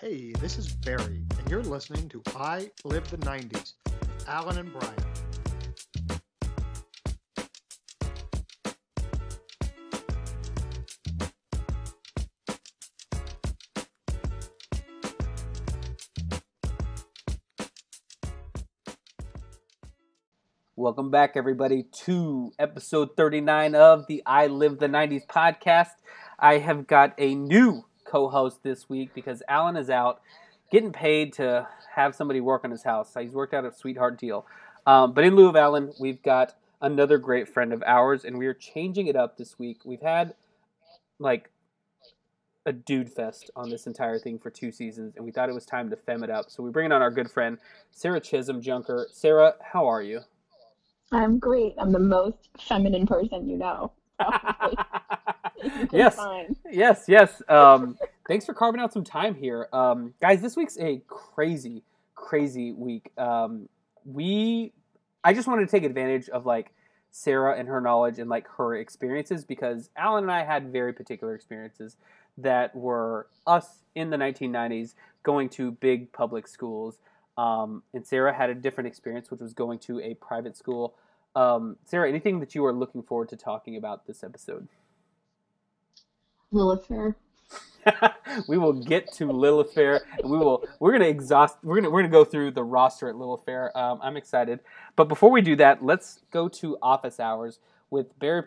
Hey, this is Barry, and you're listening to I Live the 90s, Alan and Brian. Welcome back, everybody, to episode 39 of the I Live the 90s podcast. I have got a new co host this week because Alan is out getting paid to have somebody work on his house. He's worked out a sweetheart deal. Um, but in lieu of Alan, we've got another great friend of ours, and we are changing it up this week. We've had like a dude fest on this entire thing for two seasons, and we thought it was time to fem it up. So we bring in on our good friend, Sarah Chisholm Junker. Sarah, how are you? I'm great. I'm the most feminine person you know. yes, fine. yes, yes. Um, thanks for carving out some time here, um, guys. This week's a crazy, crazy week. Um, we, I just wanted to take advantage of like Sarah and her knowledge and like her experiences because Alan and I had very particular experiences that were us in the 1990s going to big public schools um, and Sarah had a different experience, which was going to a private school. Um, Sarah, anything that you are looking forward to talking about this episode? Lilith we will get to Lilith Fair, we will. We're gonna exhaust. We're gonna we're gonna go through the roster at Lilith Fair. Um, I'm excited, but before we do that, let's go to office hours with Barry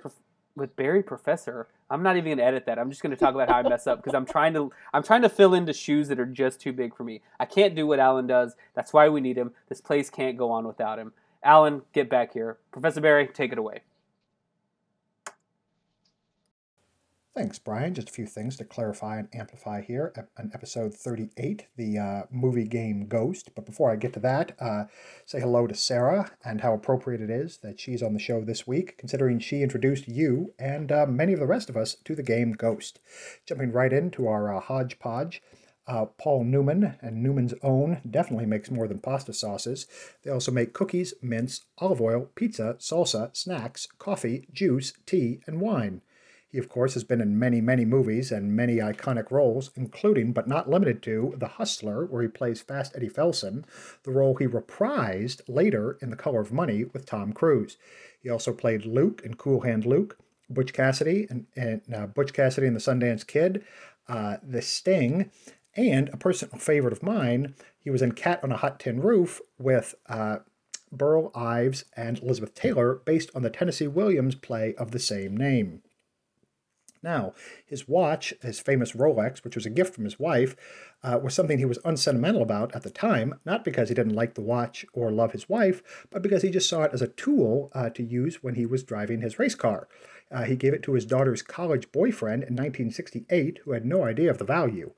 with Barry Professor. I'm not even gonna edit that. I'm just gonna talk about how I mess up because I'm trying to I'm trying to fill into shoes that are just too big for me. I can't do what Alan does. That's why we need him. This place can't go on without him. Alan, get back here. Professor Barry, take it away. Thanks, Brian. Just a few things to clarify and amplify here on episode 38, the uh, movie game Ghost. But before I get to that, uh, say hello to Sarah and how appropriate it is that she's on the show this week, considering she introduced you and uh, many of the rest of us to the game Ghost. Jumping right into our uh, hodgepodge. Uh, Paul Newman and Newman's Own definitely makes more than pasta sauces. They also make cookies, mince, olive oil, pizza, salsa, snacks, coffee, juice, tea, and wine. He, of course, has been in many, many movies and many iconic roles, including but not limited to The Hustler, where he plays Fast Eddie Felson, the role he reprised later in The Color of Money with Tom Cruise. He also played Luke in Cool Hand Luke, Butch Cassidy and, and uh, Butch Cassidy and the Sundance Kid, uh, The Sting, and a personal favorite of mine, he was in Cat on a Hot Tin Roof with uh, Burl Ives and Elizabeth Taylor, based on the Tennessee Williams play of the same name. Now, his watch, his famous Rolex, which was a gift from his wife, uh, was something he was unsentimental about at the time, not because he didn't like the watch or love his wife, but because he just saw it as a tool uh, to use when he was driving his race car. Uh, he gave it to his daughter's college boyfriend in 1968, who had no idea of the value.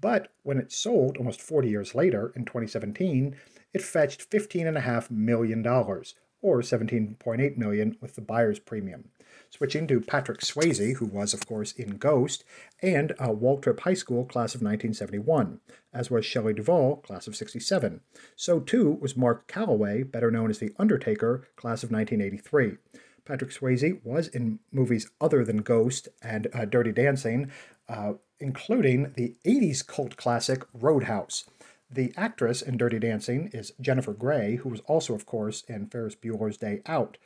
But when it sold almost 40 years later, in 2017, it fetched $15.5 million, or 17.8 million with the buyer's premium. Switching to Patrick Swayze, who was, of course, in Ghost, and uh, Waltrip High School, class of 1971, as was Shelley Duvall, class of 67. So too was Mark Calaway, better known as The Undertaker, class of 1983. Patrick Swayze was in movies other than Ghost and uh, Dirty Dancing, uh, including the 80s cult classic Roadhouse. The actress in Dirty Dancing is Jennifer Grey, who was also, of course, in Ferris Bueller's Day Out.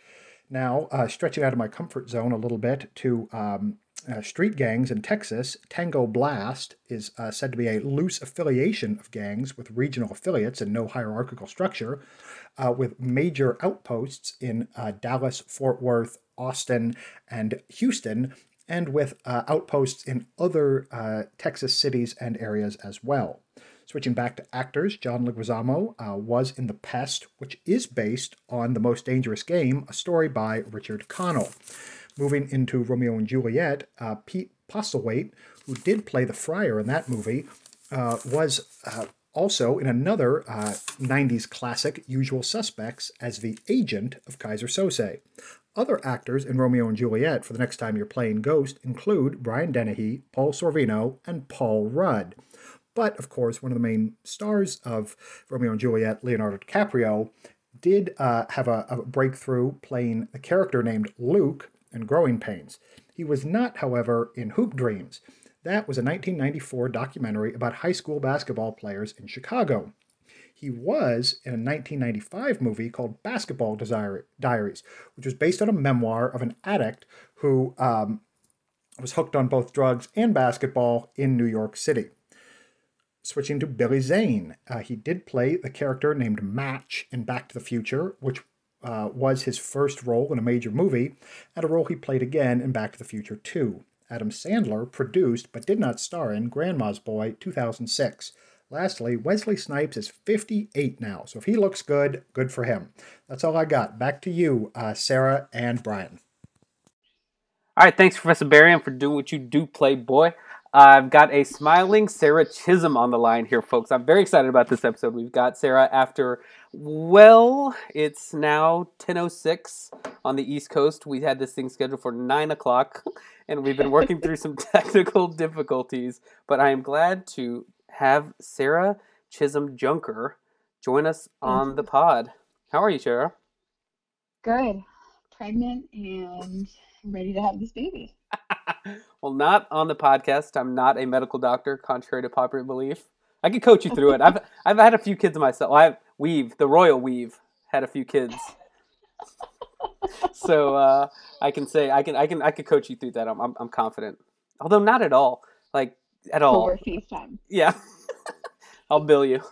Now, uh, stretching out of my comfort zone a little bit to um, uh, street gangs in Texas, Tango Blast is uh, said to be a loose affiliation of gangs with regional affiliates and no hierarchical structure, uh, with major outposts in uh, Dallas, Fort Worth, Austin, and Houston, and with uh, outposts in other Texas cities and areas as well. Switching back to actors, John Leguizamo uh, was in The Pest, which is based on The Most Dangerous Game, a story by Richard Connell. Moving into Romeo and Juliet, uh, Pete Postlethwaite, who did play the friar in that movie, uh, was uh, also in another 90s uh, classic, Usual Suspects, as the agent of Keyser Söze. Other actors in Romeo and Juliet for the next time you're playing Ghost include Brian Dennehy, Paul Sorvino, and Paul Rudd. But of course, one of the main stars of Romeo and Juliet, Leonardo DiCaprio, did uh, have a, a breakthrough playing a character named Luke in Growing Pains. He was not, however, in Hoop Dreams. That was a 1994 documentary about high school basketball players in Chicago. He was in a 1995 movie called Basketball Diaries, which was based on a memoir of an addict who um, was hooked on both drugs and basketball in New York City. Switching to Billy Zane, uh, he did play the character named Match in Back to the Future, which uh, was his first role in a major movie, and a role he played again in Back to the Future 2. Adam Sandler produced but did not star in Grandma's Boy 2006. Lastly, Wesley Snipes is 58 now, so if he looks good, good for him. That's all I got. Back to you, uh, Sarah and Brian. All right, thanks, Professor Barry, for doing what you do, Playboy. I've got a smiling Sarah Chisholm on the line here, folks. I'm very excited about this episode. We've got Sarah after, well, it's now 10.06 on the East Coast. We had this thing scheduled for 9 o'clock, and we've been working through some technical difficulties. But I am glad to have Sarah Chisholm Junker join us on the pod. How are you, Sarah? Good. Pregnant and ready to have this baby. well, not on the podcast. I'm not a medical doctor, contrary to popular belief. I can coach you through it. I've I've had a few kids myself. I've Weave, the royal Weave, had a few kids. so uh, I can say I can I can I could coach you through that. I'm I'm, I'm confident. Although not at all. Like at all. Over FaceTime. Yeah. I'll bill you.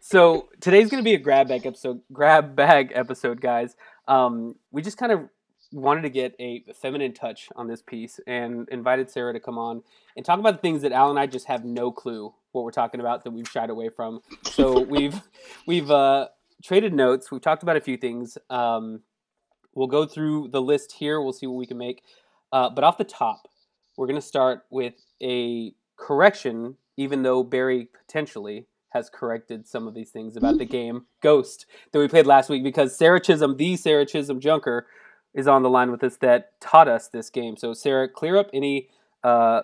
So today's gonna be a grab bag episode. Grab bag episode, guys. Um, we just kind of wanted to get a feminine touch on this piece and invited Sarah to come on and talk about the things that Al and I just have no clue what we're talking about that we've shied away from. So we've we've uh, traded notes. We've talked about a few things. Um, we'll go through the list here. We'll see what we can make. Uh, but off the top, we're going to start with a correction, even though Barry potentially has corrected some of these things about the game Ghost that we played last week because Sarah Chisholm, the Sarah Chisholm Junker, is on the line with us that taught us this game. So, Sarah, clear up any uh,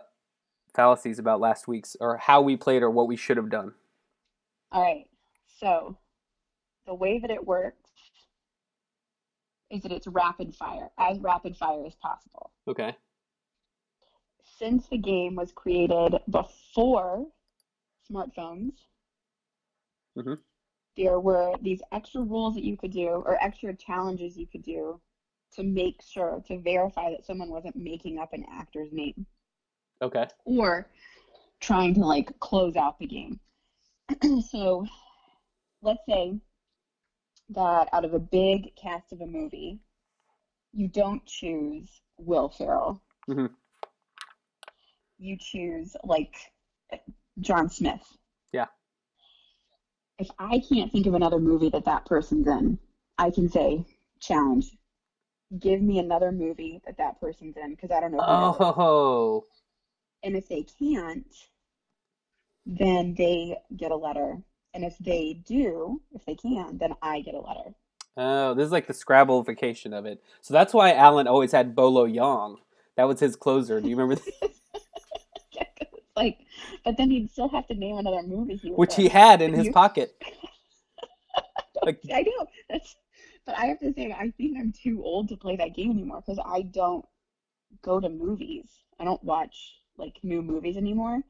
fallacies about last week's or how we played or what we should have done. All right. So, the way that it works is that it's rapid fire, as rapid fire as possible. Okay. Since the game was created before smartphones, mm-hmm. there were these extra rules that you could do or extra challenges you could do to make sure to verify that someone wasn't making up an actor's name. Okay. Or trying to like close out the game. so let's say that out of a big cast of a movie, you don't choose Will Ferrell. Mm-hmm. You choose like John Smith. Yeah. If I can't think of another movie that that person's in, I can say challenge give me another movie that that person's in because I don't know. oh. And if they can't, then they get a letter. And if they do, if they can, then I get a letter. Oh, this is like the Scrabble-ification of it. So that's why Alan always had Bolo Yeung. That was his closer. Do you remember? yeah, like, but then he'd still have to name another movie. He Which he had in his pocket. like, I know. That's but I have to say, I think I'm too old to play that game anymore because I don't go to movies. I don't watch like new movies anymore.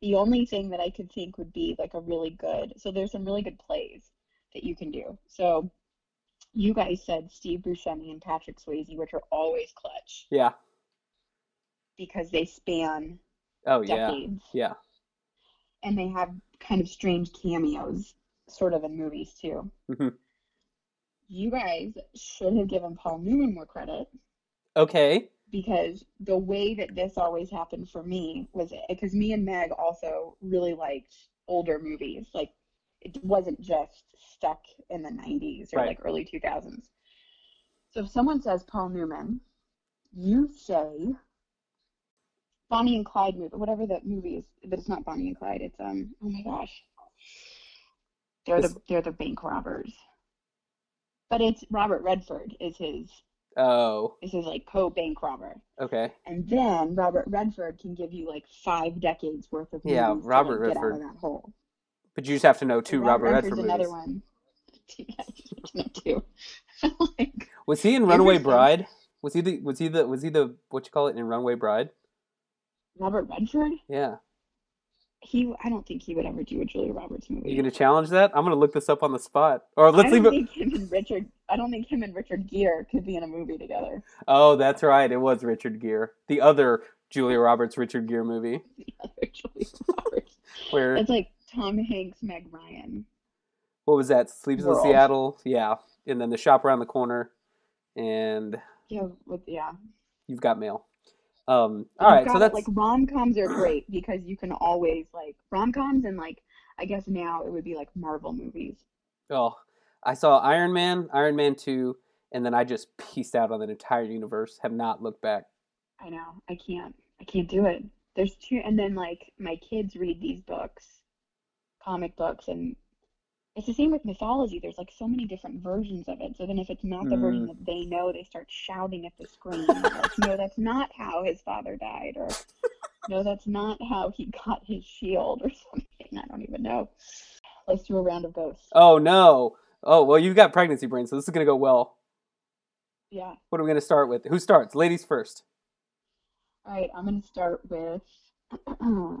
The only thing that I could think would be like a really good. So there's some really good plays that you can do. So you guys said Steve Buscemi and Patrick Swayze, which are always clutch. Yeah. Because they span. Oh decades. yeah. Yeah. And they have kind of strange cameos, sort of in movies too. Mm-hmm you guys should have given Paul Newman more credit. Okay. Because the way that this always happened for me was because me and Meg also really liked older movies. Like it wasn't just stuck in the 90s or right. like early 2000s. So if someone says Paul Newman, you say Bonnie and Clyde movie, whatever that movie is, but it's not Bonnie and Clyde. It's um, oh my gosh, they're the they're the bank robbers but it's Robert Redford is his oh This is his like co bank robber. Okay. And then Robert Redford can give you like five decades worth of yeah Robert to, like, Redford. Get out of that hole. But you just have to know two Robert, Robert Redford another movies. one. two. like, was he in Runaway Bride? Was he the was he the was he the what you call it in Runaway Bride? Robert Redford? Yeah. He, I don't think he would ever do a Julia Roberts movie. You gonna challenge that? I'm gonna look this up on the spot. Or let's I leave don't it. think him and Richard. I don't think him and Richard Gere could be in a movie together. Oh, that's right. It was Richard Gere, the other Julia Roberts Richard Gere movie, The other Julia Roberts. where It's like Tom Hanks, Meg Ryan. what was that? Sleeps in Seattle. Yeah, and then the shop around the corner, and Yeah, with yeah. you've got mail. Um. All right. You've So that's like rom coms are great because you can always like rom coms and like I guess now it would be like Marvel movies. oh, I saw Iron Man, Iron Man two, and then I just pieced out on that entire universe. Have not looked back. I know. I can't. I can't do it. There's two, and then like my kids read these books, comic books, and it's the same with mythology. There's like so many different versions of it. So then if it's not the version Mm. that they know, they start shouting at the screen. like, no, that's not how his father died, or no, that's not how he got his shield, or something. I don't even know. Let's do a round of ghosts. Oh no. Oh well, you've got pregnancy brain, so this is gonna go well. Yeah. What are we gonna start with? Who starts? Ladies first. All right. I'm gonna start with. oh,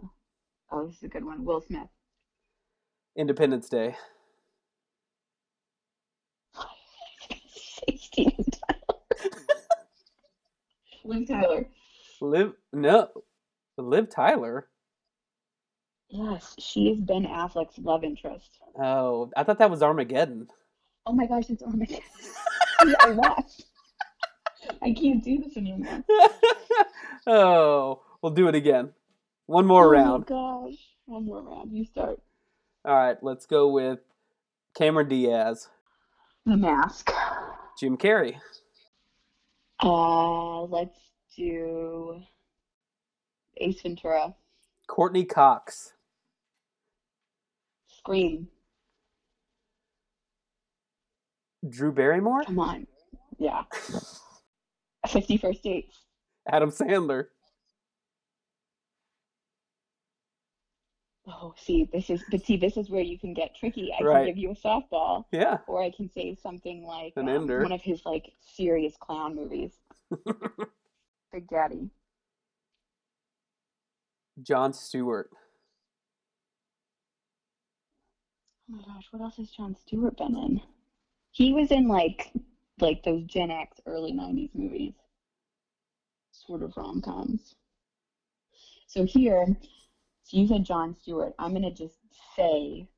this is a good one. Will Smith. Independence Day. Steven Tyler. Liv Tyler. Liv no, Liv Tyler. Yes, she is Ben Affleck's love interest. Oh, I thought that was Armageddon. Oh my gosh, it's Armageddon. I laughed. I can't do this anymore. oh, we'll do it again. One more oh round. oh round. my gosh. One more round. You start. All right, let's go with Cameron Diaz, The mask. Jim Carrey, Uh let's do Ace Ventura. Courteney Cox, Scream. Drew Barrymore, Come on. Yeah. Fifty First Dates. Adam Sandler. Oh, see, this is but see, this is where you can get tricky. I Right. can give you a softball. Yeah. Or I can say something like An um, one of his like serious clown movies. Big Daddy. Jon Stewart. Oh my gosh, what else has Jon Stewart been in? He was in like like those Gen X early '90s movies, sort of rom coms. So here, so you said Jon Stewart. I'm gonna just say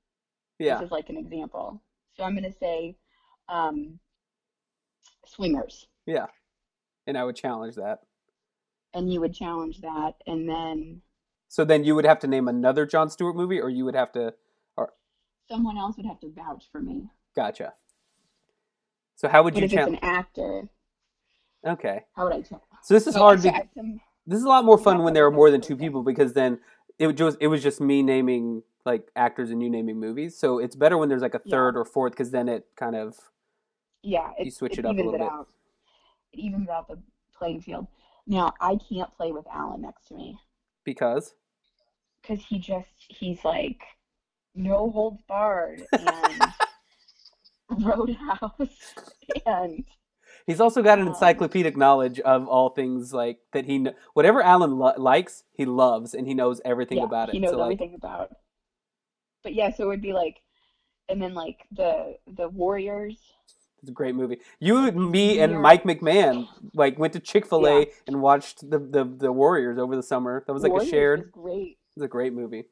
Yeah. this is like an example. So I'm gonna say, um, Swingers. Yeah. And I would challenge that. and you would challenge that and then So then you would have to name another Jon Stewart movie, or you would have to. Or someone else would have to vouch for me Gotcha. So how would but you challenge? an actor Okay. how would i tell So this is So- hard. some- this is a lot more fun when there are more than two people because then it would just it was just me naming like actors and you naming movies. So it's better when there's like a Yeah. third or fourth because then it kind of yeah it, You switch it it up a little it bit. out it evens out the playing field now i can't play with alan next to me because because he just he's like no holds barred and roadhouse and he's also got an Um, encyclopedic knowledge of all things like that he kn- whatever Alan lo- likes he loves and he knows everything yeah, about it. he knows so like everything about but yeah so it would be like and then like the the warriors it's a great movie. You, me, and Mike McMahon like went to Chick Fil A Yeah. and watched the, the the Warriors over the summer. That was like Warriors a shared. is great It was a great movie.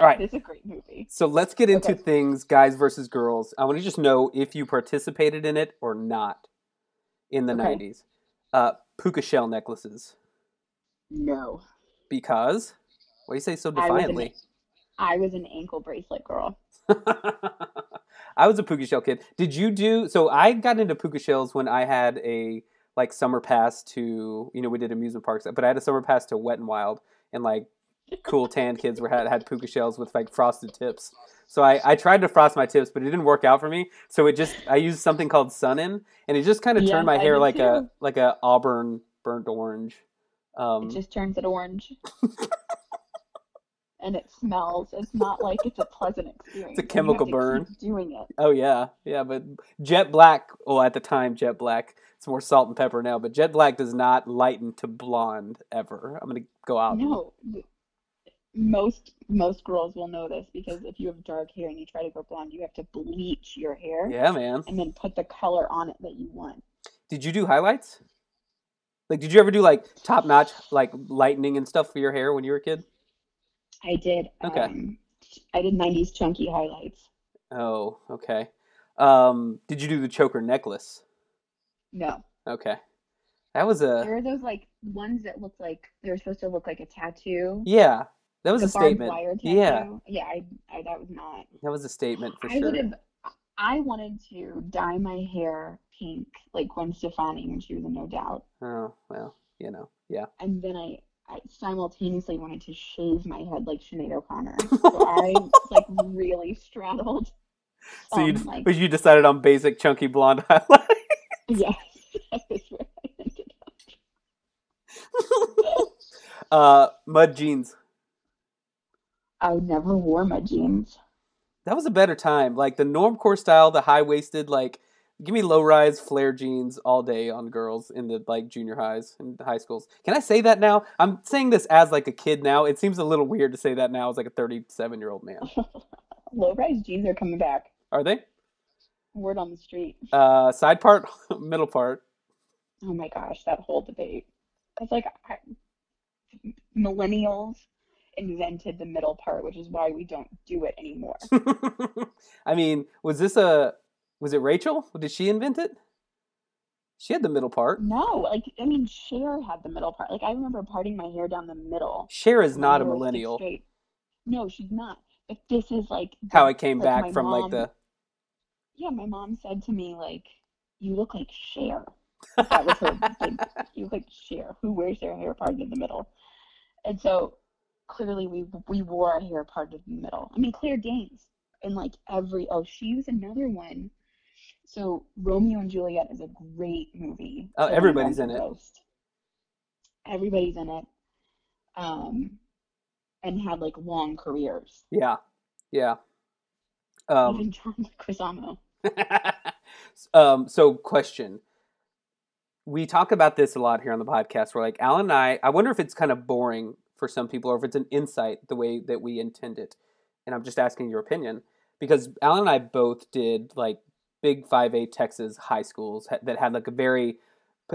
All right. it's a great movie So let's get into Okay. things, guys versus girls. I want to just know if you participated in it or not in the Okay. 90s. Uh, puka shell necklaces. no Because? Why do you say so I was an- defiantly? I was an ankle bracelet girl. I was a puka shell kid. Did you do so? I got into puka shells when I had a like summer pass to you know we did amusement parks, but I had a summer pass to Wet and Wild, and like cool tan kids were had had puka shells with like frosted tips. So I, I tried to frost my tips, but it didn't work out for me. So it just I used something called Sun In, and it just kind of Yeah, turned my I hair like a like a auburn burnt orange. Um, It just turns it orange. and it smells. It's not like it's a pleasant experience. It's a chemical burn. doing it. Oh yeah, yeah, but Jet Black. Well, at the time, Jet Black. It's more salt and pepper now, but Jet Black does not lighten to blonde ever. I'm gonna go out. No, most most girls will know this because if you have dark hair and you try to go blonde, you have to bleach your hair Yeah, man. and then put the color on it that you want. Did you do highlights? Like, did you ever do like top notch like lightning and stuff for your hair when you were a kid? I did. Okay. Um, I did '90s chunky highlights. Oh, okay. Um, did you do the choker necklace? No, Okay, that was a there are those like ones that look like they're supposed to look like a tattoo. yeah. That was a statement. Yeah, yeah. I, I that was not. that was a statement for I sure. would have. I wanted to dye my hair pink, like Gwen Stefani when she was in No Doubt, Oh well, you know, yeah. and then I, I simultaneously wanted to shave my head like Sinead O'Connor. So I like really straddled. So you, um, like, but you decided on basic chunky blonde highlight. yes, that where I ended up. uh, mom jeans. I never wore my jeans. That was a better time. Like the normcore style, the high waisted, like give me low rise flare jeans all day on girls in the like junior highs and high schools. Can I say that now? I'm saying this as like a kid now. It seems a little weird to say that now as like a 37 year old man. Low rise jeans are coming back. Are they? Word on the street. Uh, side part, middle part. Oh my gosh, that whole debate. It's like I, millennials invented the middle part, which is why we don't do it anymore. I mean, was this a was it Rachel? Did she invent it? She had the middle part. No, like I mean, Cher had the middle part. Like I remember parting my hair down the middle. Cher is not a hair was six millennial. No, she's not. But this is like How the- it came like back from like the Yeah, my mom said to me like, "You look like Cher." That was her. like, you look like Cher, who wears their hair parted in the middle. And so clearly we we wore our hair parted in the middle. I mean, Claire Danes and like every oh, she was another one. So Romeo and Juliet is a great movie. Oh, to everybody's in it. Everybody's in it. Um, and had like long careers. yeah, yeah. Um, Even John Leguizamo. um, so question. We talk about this a lot here on the podcast. We're like, Alan and I, I wonder if it's kind of boring for some people or if it's an insight the way that we intend it. And I'm just asking your opinion because Alan and I both did like big 5A Texas high schools that had like a very,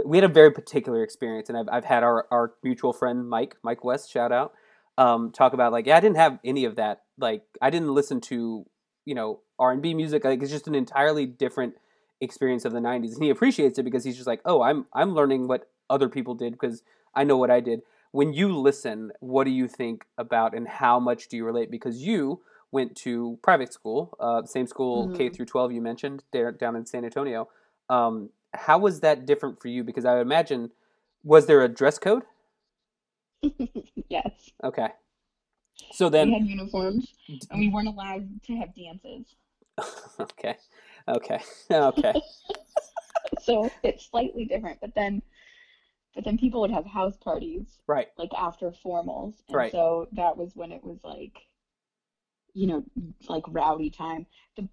we had a very particular experience. And I've, I've had our, our mutual friend, Mike, Mike West, shout out, um, talk about like, yeah, I didn't have any of that. Like, I didn't listen to, you know, R&B music. Like, it's just an entirely different experience of the 90s and he appreciates it because he's just like oh i'm i'm learning what other people did because i know what i did when you listen what do you think about and how much do you relate because you went to private school uh, same school k Mhm. through 12 you mentioned there down in san antonio um, how was that different for you because i would imagine was there a dress code yes. okay so then we had uniforms and we weren't allowed to have dances. okay okay okay So it's slightly different. But then but then people would have house parties right like after formals. And Right. so that was when it was like you know, like rowdy time. The,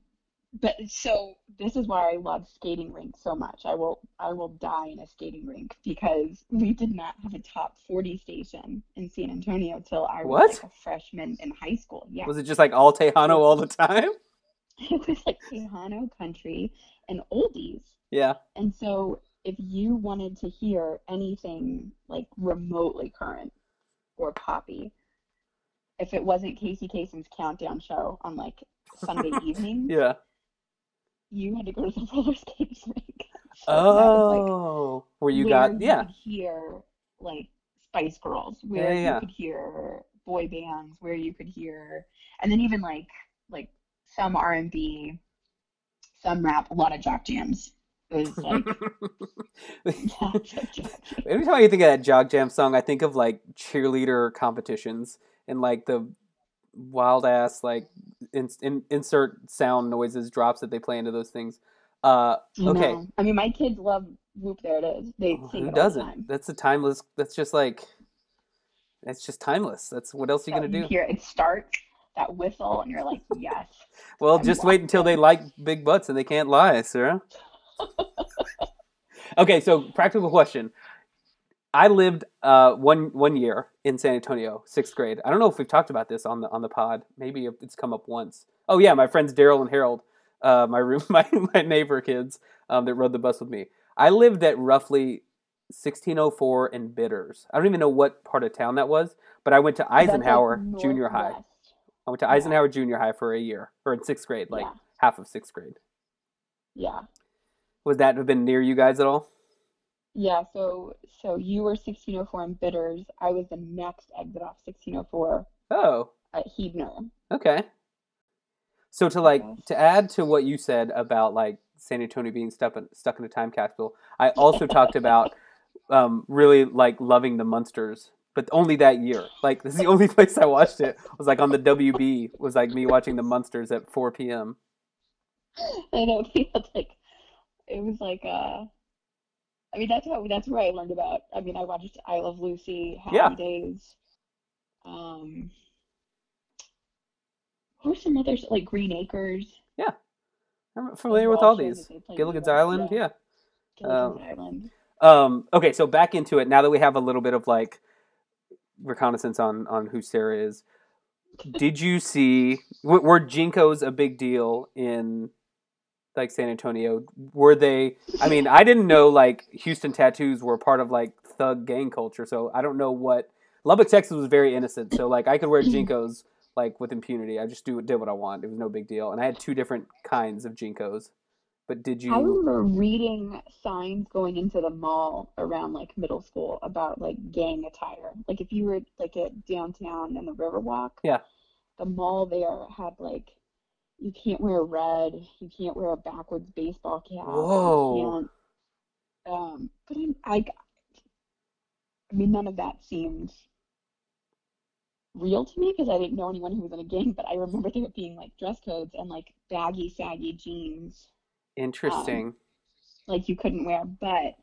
but so this is why I love skating rinks so much. I will I will die in a skating rink because we did not have a top 40 station in San Antonio till I was What? like a freshman in high school. Yeah. was it just like all tejano all the time it was like Tejano country and oldies. yeah And so if you wanted to hear anything like remotely current or poppy, if it wasn't Casey Kasem's countdown show on like Sunday evening, yeah you had to go to the roller skating rink. So that was, like, Oh, where you where got you yeah, could hear like Spice Girls, where Yeah, yeah. you could hear boy bands, where you could hear, and then even like like some R and B, some rap, a lot of jock jams. It like lots of jock. Every time I think of that Jock Jam song, I think of like cheerleader competitions and like the wild ass like in, in, insert sound noises drops that they play into those things. Uh, I Okay. know. I mean, my kids love Whoop. There it is. They who sing it all the doesn't? time. That's a timeless. That's just like it's just timeless. That's what else are you So gonna you do? hear it start that whistle, and you're like, yes. Well, I'm just wait until they like big butts and they can't lie, Sarah. okay, so practical question. I lived uh, one one year in San Antonio, sixth grade. I don't know if we've talked about this on the on the pod. Maybe it's come up once. Oh yeah, my friends Daryl and Harold, uh, my room, my my neighbor kids um, that rode the bus with me. I lived at roughly 1604 in Bitters. I don't even know what part of town that was, but I went to Eisenhower like Junior High. I went to Yeah. Eisenhower Junior High for a year, or in sixth grade, like Yeah. half of sixth grade. Yeah. Would that have been near you guys at all? Yeah, so so you were 1604 in Bitters. I was the next exit off 1604 Oh, at Huebner. okay. So to like to add to what you said about like San Antonio being stuck in, stuck in a time capsule, I also talked about um, really like loving the Munsters, but only that year. Like this is the only place I watched it was like on the WB was like me watching the Munsters at 4 p.m. I know it's like it was like uh I mean that's how that's where I learned about I mean I watched I Love Lucy, Happy Yeah. Days. Um were some others like Green Acres? Yeah. I'm familiar with all these. that they played Gilligan's. Island, Yeah. yeah. Gilligan's Um, Island. Um, okay, so back into it. Now that we have a little bit of like reconnaissance on on who Sarah is, did you see w- were JNCOs a big deal in like San Antonio? Were they? I mean, I didn't know like Houston tattoos were part of like thug gang culture, so I don't know what Lubbock, Texas was very innocent. So like I could wear JNCOs like with impunity. I just do did what I want. It was no big deal, and I had two different kinds of JNCOs. But did you? I remember reading signs going into the mall around like middle school about like gang attire. Like if you were like at downtown and the Riverwalk, Yeah. the mall there had like you can't wear red, you can't wear a backwards baseball cap, Whoa. um but I, I I mean none of that seemed real to me because I didn't know anyone who was in a gang, but I remember there being like dress codes and like baggy, saggy jeans Interesting. like you couldn't wear. But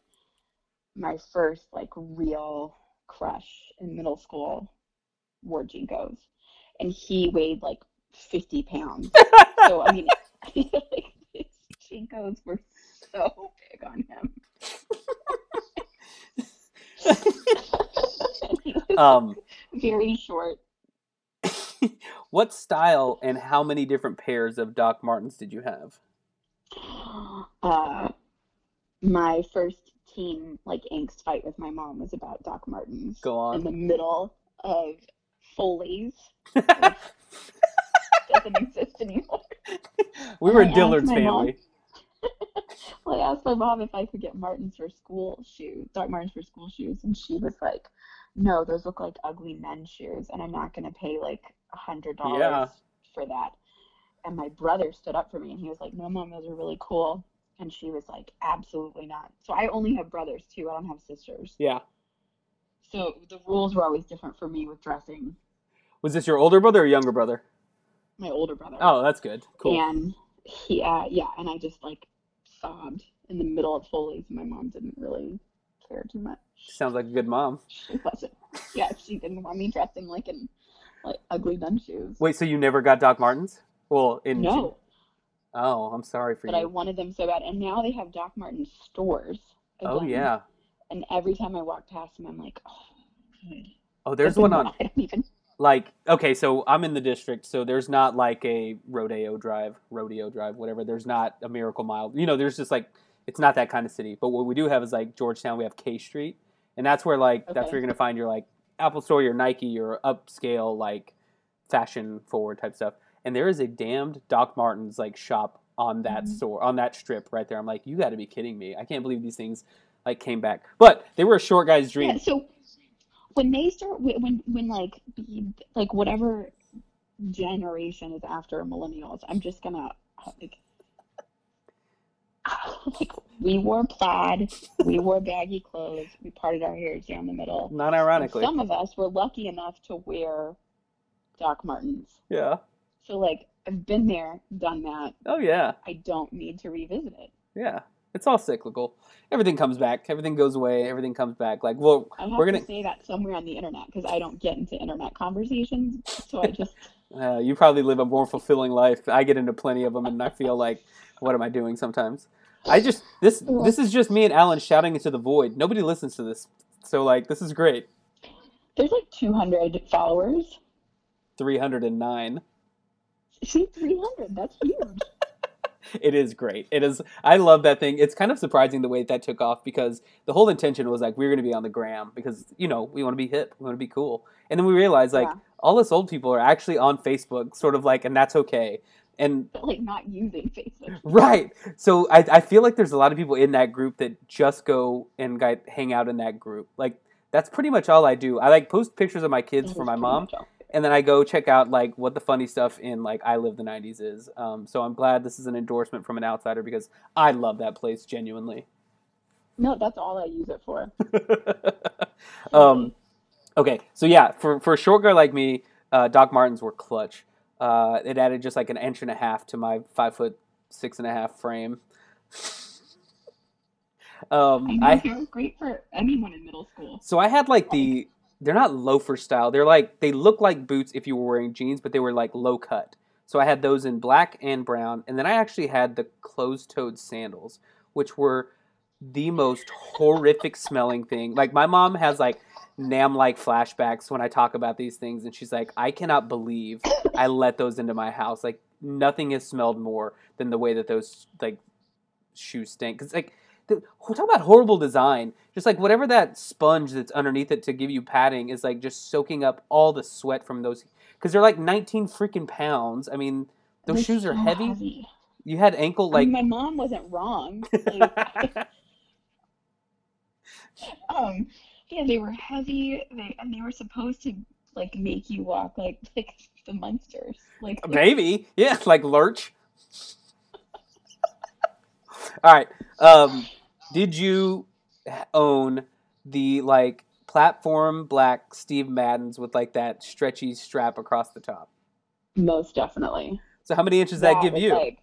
my first like real crush in middle school wore JNCOs, and he weighed like 50 pounds. so I mean, I feel like his JNCOs were so big on him. And he was um, very short. what style and how many different pairs of Doc Martens did you have? Uh, my first teen like angst fight with my mom was about Doc Martens Go on. in the middle of Foley's. Doesn't exist anymore. We were Dillard's my mom. family. Well, I asked my mom if I could get Martens for school shoes, Doc Martens for school shoes, and she was like, "No, those look like ugly men's shoes, and I'm not gonna pay like a hundred dollars Yeah. for that." And my brother stood up for me, and he was like, "No, mom, those are really cool." And she was like, "Absolutely not." So I only have brothers too. I don't have sisters. Yeah. So the rules were always different for me with dressing. Was this your older brother or younger brother? My older brother. Oh, that's good. Cool. And he, uh, yeah, and I just like sobbed in the middle of Foley's. And my mom didn't really care too much. Sounds like a good mom. She wasn't. Yeah, she didn't want me dressing like in like ugly nun shoes. Wait, so you never got Doc Martens? Well, in No, Oh, I'm sorry for you. but I wanted them so bad. And now they have Doc Martens stores. Oh yeah. And every time I walk past them, I'm like, oh, good. Oh, there's one on I don't even. Like okay, so I'm in the district, so there's not like a rodeo drive, rodeo drive, whatever. There's not a Miracle Mile. You know, there's just like it's not that kind of city. But what we do have is like Georgetown. We have K Street, and that's where like that's where you're gonna find your like Apple Store, your Nike, your upscale like fashion forward type stuff. And there is a damned Doc Martens like shop on that Mhm. store on that strip right there. I'm like, you got to be kidding me! I can't believe these things like came back. But they were a short guy's dream. Yeah, so when they start, when when, like like whatever generation is after millennials, I'm just gonna like. Like we wore plaid, we wore baggy clothes, we parted our hairs down the middle. Not And ironically, some of us were lucky enough to wear Doc Martens. yeah. So like I've been there, done that. Oh yeah. I don't need to revisit it. Yeah, it's all cyclical. Everything comes back. Everything goes away. Everything comes back. Like, well, we're to gonna. say that somewhere on the internet because I don't get into internet conversations. So I just Uh, you probably live a more fulfilling life. I get into plenty of them, and I feel like, what am I doing sometimes? I just this this is just me and Alan shouting into the void. Nobody listens to this So like this is great. There's like 200 followers. 309. See, 300. That's huge. It is great. It is. I love that thing. It's kind of surprising the way that took off because the whole intention was like we are going to be on the gram because you know we want to be hip, we want to be cool, and then we realized like Yeah. all us old people are actually on Facebook, sort of like, and that's okay. And But like not using Facebook. right, so I, I feel like there's a lot of people in that group that just go and get, hang out in that group. Like that's pretty much all I do. I like post pictures of my kids for my mom. And then I go check out like what the funny stuff in like I Live the '90s is. Um, so I'm glad this is an endorsement from an outsider because I love that place genuinely. No, that's all I use it for. um, okay, so yeah, for for a short guy like me, uh, Doc Martens were clutch. Uh, it added just like an inch and a half to my five foot six and a half frame. um, I I great for anyone in middle school. So I had like the they're not loafer style. They're like they look like boots if you were wearing jeans, but they were like low cut. So I had those in black and brown, and then I actually had the closed-toed sandals, which were the most horrific smelling thing. Like my mom has like Nam like flashbacks when I talk about these things, and she's like, I cannot believe I let those into my house. Like nothing has smelled more than the way that those like shoes stink. Cause like the, talk about horrible design. Just like whatever that sponge that's underneath it to give you padding is like just soaking up all the sweat from those. Because they're like 19 freaking pounds. I mean, those They're shoes are so heavy. You had ankle I like. mean, my mom wasn't wrong. Like, um, yeah, they were heavy. They and they were supposed to like make you walk like like the monsters. Like Maybe, yeah, like lurch. All right. Um, did you own the like platform black Steve Madden's with like that stretchy strap across the top? most definitely. So how many inches does that give you? Like,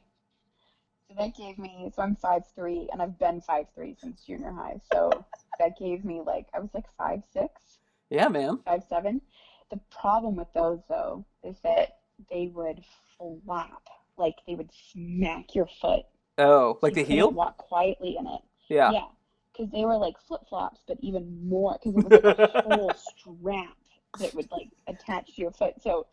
so that gave me. So I'm five three, and I've been five three since junior high. So that gave me like I was like five six. yeah, man. five seven. The problem with those though is that they would flap, like they would smack your foot. Oh, like You the heel? Walk quietly in it. Yeah. Yeah, because they were like flip flops, but even more because it was like a whole strap that would like attach to your foot. So,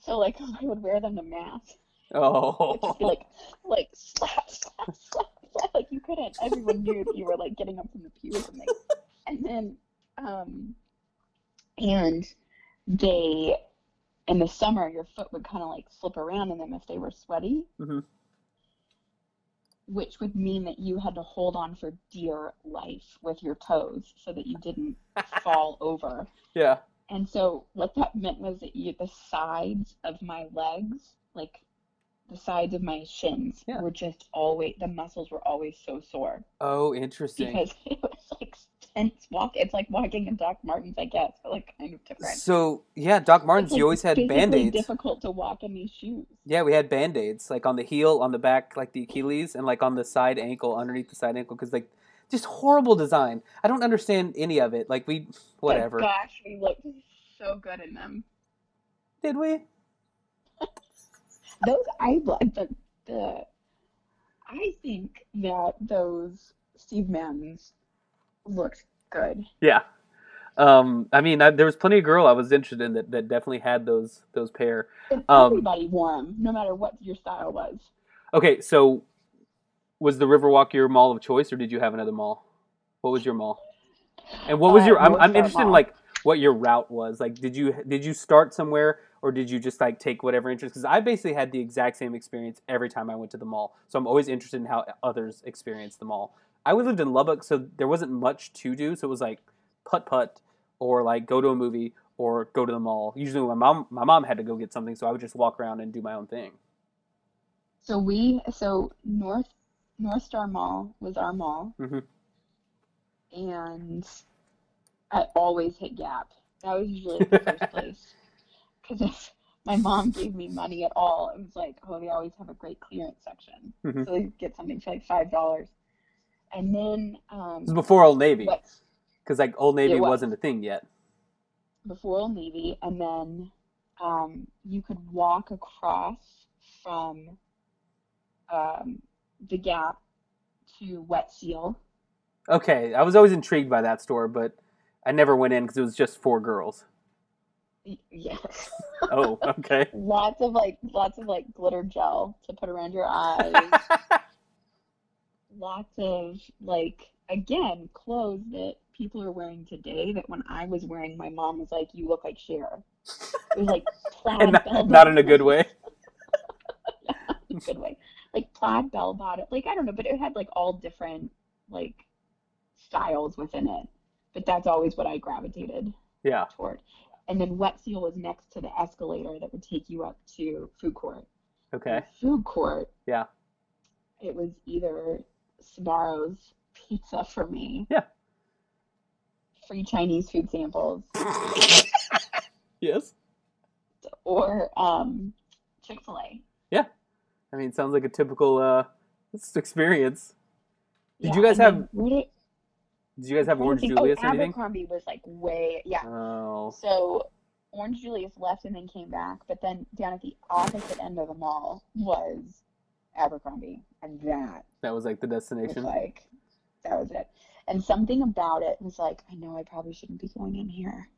so like I would wear them to mass. Oh. It'd just be like, like slap, slap, slap, slap. Like you couldn't. Everyone knew that you were like getting up from the pew or something. And then, um, and they, in the summer, your foot would kind of like slip around in them if they were sweaty, Mhm. Which would mean that you had to hold on for dear life with your toes so that you didn't fall over. yeah. And so what that meant was that you, the sides of my legs, like the sides of my shins, Yeah. were just always the muscles were always so sore Oh, interesting. because it was like tense walk. It's like walking in Doc Martens, I guess, but like kind of different. So yeah, Doc Martens, It's, like, you always had band aids. difficult to walk in these shoes. Yeah, we had band aids, like on the heel, on the back, like the Achilles, and like on the side ankle, underneath the side ankle, because like just horrible design. I don't understand any of it. Like we, whatever. gosh, we looked so good in them. Did we? Those eye blood, the the. I think that those Steve Maddens looked good. Yeah. Um, I mean, I, there was plenty of girl I was interested in that, that definitely had those those pair. And Um, everybody wore them, no matter what your style was. Okay, so was the Riverwalk your mall of choice, or did you have another mall? What was your mall? And what was Uh, your? I'm, I'm interested in like what your route was. Like, did you did you start somewhere, or did you just like take whatever interest? Because I basically had the exact same experience every time I went to the mall. So I'm always interested in how others experience the mall. I lived in Lubbock, so there wasn't much to do. So it was like putt putt, or like go to a movie, or go to the mall. Usually, my mom my mom had to go get something, so I would just walk around and do my own thing. So we, so North North Star Mall was our mall, Mhm. and I always hit Gap. That was usually the first place. Because if my mom gave me money at all, it was like, oh, they always have a great clearance section, Mhm. so they get something for like five dollars. And then um, This was before Old Navy. because like Old Navy was. wasn't a thing yet. before Old Navy, and then um, you could walk across from um, the Gap to Wet Seal. Okay, I was always intrigued by that store, but I never went in because it was just four girls. Yes. Oh, okay. lots of like lots of like glitter gel to put around your eyes. Lots of like again clothes that people are wearing today that when I was wearing my mom was like you look like Cher. It was like plaid not, not in a good way. in a good way. Like plaid bell bottom. Like I don't know, but it had like all different like styles within it. But that's always what I gravitated Yeah. toward. And then Wet Seal was next to the escalator that would take you up to food court. Okay. Food court. Yeah. It was either Sbarro's pizza for me. Yeah. Free Chinese food samples. Yes. Or um Chick Fil A. Yeah, I mean, it sounds like a typical uh experience. Did Yeah, you guys have? did- Did you guys have I'm trying to Orange think- Julius oh, or anything? Abercrombie was like way yeah. Oh. So Orange Julius left and then came back, but then down at the opposite end of the mall was Abercrombie, and that That was like the destination. like that was it. And something about it was like, I know I probably shouldn't be going in here.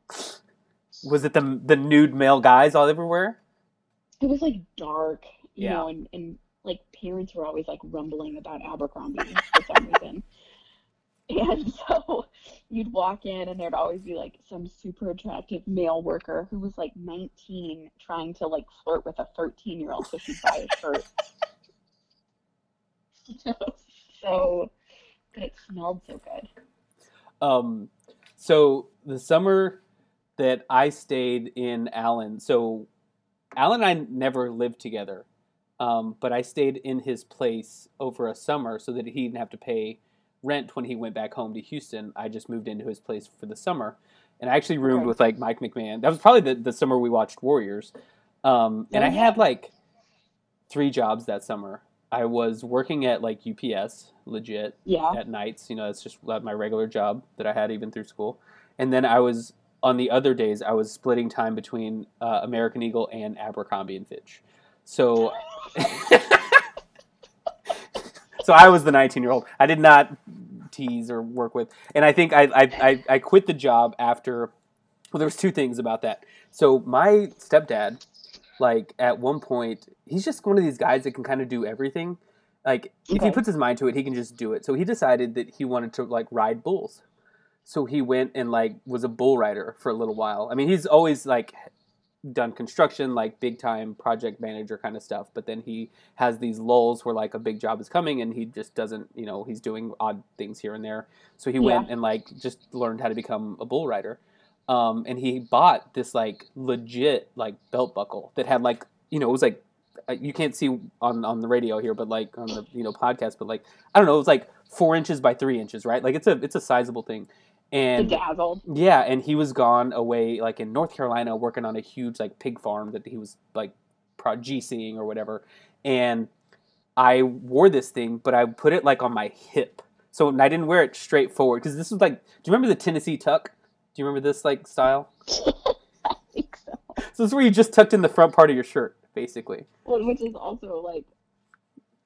Was it the the nude male guys all everywhere? It was like dark, you Yeah. know, and, and like parents were always like rumbling about Abercrombie for some reason. And so you'd walk in and there'd always be like some super attractive male worker who was like 19 trying to like flirt with a 13 year old so she'd buy a shirt. so, but it smelled so good. Um, so the summer that I stayed in Allen, so Alan and I never lived together, um, but I stayed in his place over a summer so that he didn't have to pay rent when he went back home to Houston. I just moved into his place for the summer, and I actually roomed with like Mike McMahon. That was probably the, the summer we watched Warriors, um, and I had like three jobs that summer. I was working at like UPS, legit, Yeah. at nights. You know, that's just like my regular job that I had even through school. And then I was on the other days I was splitting time between uh, American Eagle and Abercrombie and Fitch. So, so I was the 19 year old. I did not tease or work with, and I think I I, I, I quit the job after. Well, there was two things about that. So my stepdad, like at one point, he's just one of these guys that can kind of do everything. Like if he puts his mind to it, he can just do it. So he decided that he wanted to like ride bulls. So he went and like was a bull rider for a little while. I mean, he's always like done construction, like big time project manager kind of stuff. But then he has these lulls where like a big job is coming and he just doesn't, you know, he's doing odd things here and there. So he went and like just learned how to become a bull rider. Um, and he bought this like legit like belt buckle that had like you know it was like uh, you can't see on on the radio here, but like on the you know podcast, but like I don't know, it was like four inches by three inches, right? Like it's a it's a sizable thing. And Bedazzled. yeah, and he was gone away like in North Carolina working on a huge like pig farm that he was like pro GCing or whatever. And I wore this thing, but I put it like on my hip. So I didn't wear it straight forward because this was like do you remember the Tennessee tuck? Do you remember this like style? I think so. So this is where you just tucked in the front part of your shirt, basically. Well, which is also like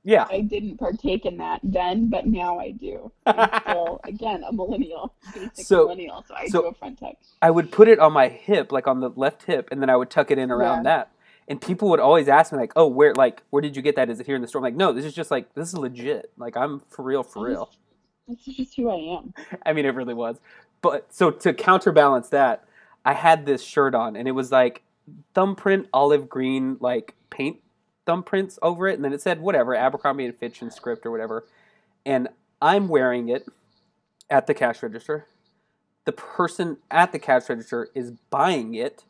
Yeah. I didn't partake in that then, but now I do. I'm still, again, a millennial, basic So- millennial, so I so- do a front tuck. I would put it on my hip, like on the left hip, and then I would tuck it in around Yeah. that. And people would always ask me, like, "Oh, where, like, where did you get that? Is it here in the store?" I'm like, "No, this is just like this is legit. Like, I'm for real, for real." This is just who I am. I mean, it really was. But so to counterbalance that, I had this shirt on, and it was like thumbprint olive green, like paint thumbprints over it, and then it said whatever Abercrombie and Fitch and script or whatever. And I'm wearing it at the cash register. The person at the cash register is buying it,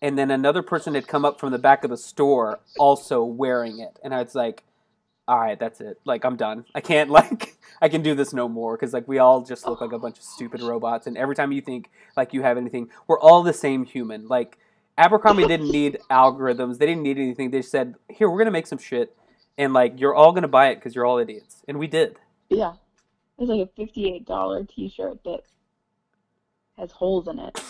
and then another person had come up from the back of the store also wearing it, and I was like, "All right, that's it. Like, I'm done. I can't like." I can do this no more because like we all just look like a bunch of stupid robots, and every time you think like you have anything, we're all the same human. Like Abercrombie didn't need algorithms; they didn't need anything. They said, "Here, we're gonna make some shit, and like you're all gonna buy it because you're all idiots," and we did. Yeah. There's like a fifty-eight dollar T-shirt that has holes in it.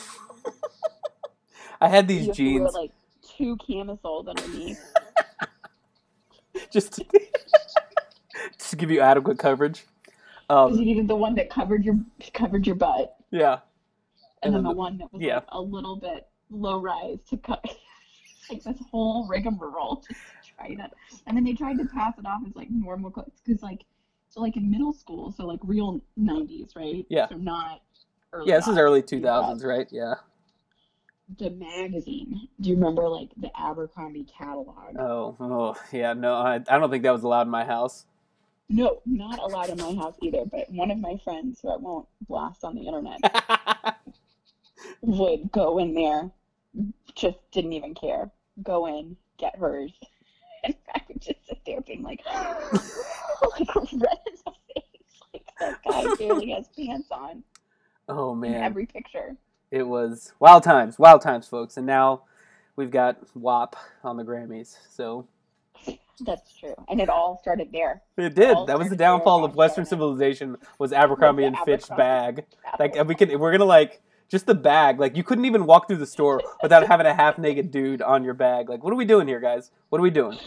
I had these have to wear, jeans like two camisoles underneath. just to, just to give you adequate coverage. Because Um, you needed the one that covered your covered your butt. yeah, and, And then then the the- one that was yeah. like a little bit low rise to cut like this whole rigmarole just to try to and then they tried to pass it off as like normal clothes because like so like in middle school so like real 90s right Yeah. so not early Yeah, this is early you two got thousands, right? Yeah. The magazine do you remember like the abercrombie catalog Oh, oh, yeah. No, I, I don't think that was allowed in my house. no not allowed in my house either but one of my friends who i won't blast on the internet would go in there, just didn't even care. Go in, get hers. And I would just sit there being like, like red in the face. Like that guy barely has pants on oh in man, every picture. It was wild times, wild times, folks. And now we've got WAP on the Grammys. So That's true. And it all started there. it did. All That was the downfall of Western started. civilization was Abercrombie and Fitch bag. Like and we could, we're gonna like just the bag. Like you couldn't even walk through the store without having a half naked dude on your bag. Like what are we doing here, guys? What are we doing?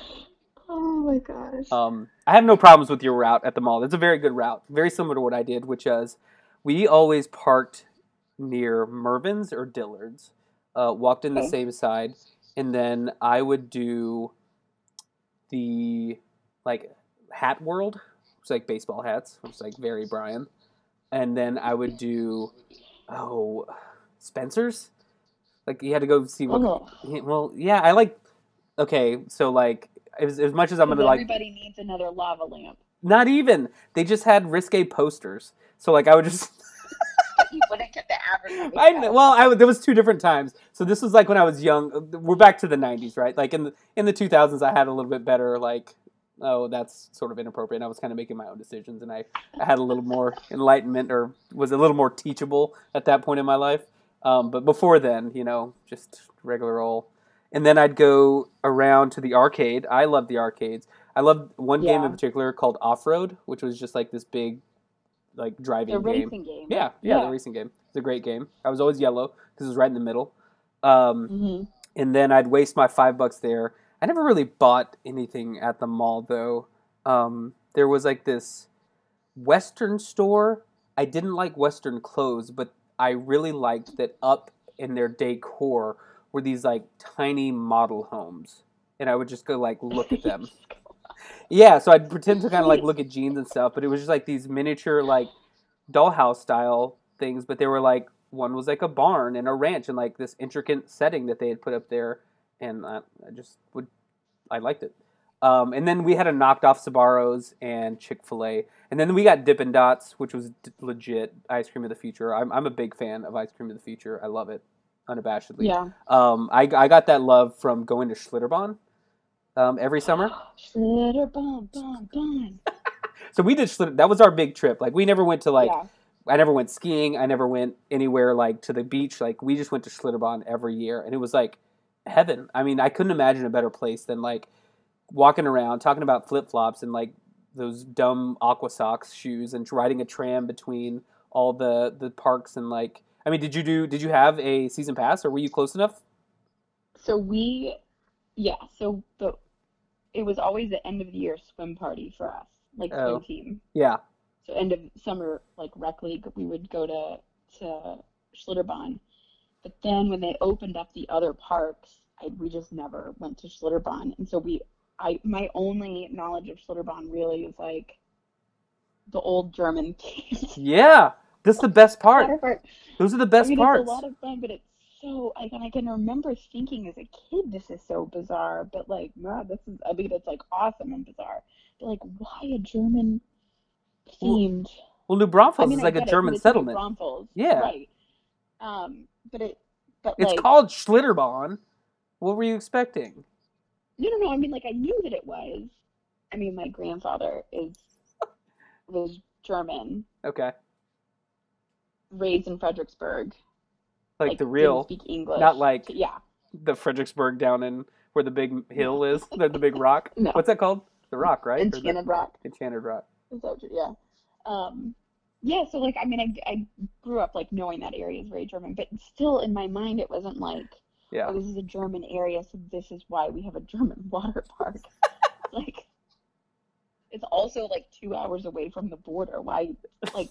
Oh my gosh. Um, I have no problems with your route at the mall. It's a very good route, very similar to what I did, which is we always parked near Mervyn's or Dillard's, uh, walked in the Okay. same side, and then I would do the like Hat World, which is like baseball hats, which is like very Brian, and then I would do oh Spencer's, like you had to go see what. Oh. Well, yeah, I like. Okay, so like as, as much as I'm gonna like everybody needs another lava lamp. not even. They just had risque posters. So like I would just You wouldn't get the Abercrombie. I catalog. well I there was two different times. So this was like when I was young. We're back to the 90s, right? Like in the in the 2000s I had a little bit better like oh that's sort of inappropriate. And I was kind of making my own decisions and I I had a little more enlightenment or was a little more teachable at that point in my life. Um, but before then, you know, just regular old. And then I'd go around to the arcade. I loved the arcades. I loved one game in particular called Off Road, which was just like this big, like driving the game. racing game. Yeah, yeah, Yeah. the racing game. It's a great game. I was always yellow because it was right in the middle. Um, hmm and then I'd waste my five bucks there. I never really bought anything at the mall though. Um, there was like this Western store. I didn't like Western clothes, but I really liked that up in their decor were these like tiny model homes, and I would just go like look at them. Yeah, so I'd pretend to kind of like look at jeans and stuff, but it was just like these miniature like dollhouse style things, but they were like one was like a barn and a ranch and like this intricate setting that they had put up there, and I, I just would I liked it. Um, and then we had a knocked off Sbarro's and Chick Fil A, and then we got Dippin' Dots, which was d- legit ice cream of the future. I'm I'm a big fan of ice cream of the future. I love it unabashedly. Yeah. Um, I I got that love from going to Schlitterbahn um, every summer. Schlitter, bum, bum, bum. So we did Schlitter. That was our big trip. Like we never went to like yeah. I never went skiing. I never went anywhere like to the beach. Like we just went to Schlitterbahn every year, and it was like heaven. I mean, I couldn't imagine a better place than like walking around talking about flip flops and like those dumb aqua socks shoes and riding a tram between all the the parks and like. I mean, did you do? Did you have a season pass, or were you close enough? So we, yeah. So the, it was always the end of the year swim party for us, like Oh. swim team. Yeah. So end of summer, like rec league, we would go to to Schlitterbahn. But then when they opened up the other parks, I, we just never went to Schlitterbahn, and so we, I, my only knowledge of Schlitterbahn really is like the old German. Yeah. That's the best part. Those are the best I mean, parts. it's a lot of fun, but it's so like, and I can remember thinking as a kid, this is so bizarre. But like, wow, this is. I mean, it's like awesome and bizarre. But like, why a German themed? well, New Braunfels I mean, is like a get it, German it's New settlement. Braunfels, Yeah. right. Um, but it, but It's like, called Schlitterbahn. What were you expecting? no, no, no. I mean, like, I knew that it was. I mean, my grandfather is was German, Okay. raised in Fredericksburg. Like, the real, speak English. not like yeah. the Fredericksburg down in where the big hill is, the, the big rock. No. What's that called? The rock, right? Or the- Rock. Enchanted rock. That yeah. Um, yeah, so like I mean I, I grew up like knowing that area is very German, but still in my mind it wasn't like Yeah. oh this is a German area, so this is why we have a German water park. like it's also like two hours away from the border. Why like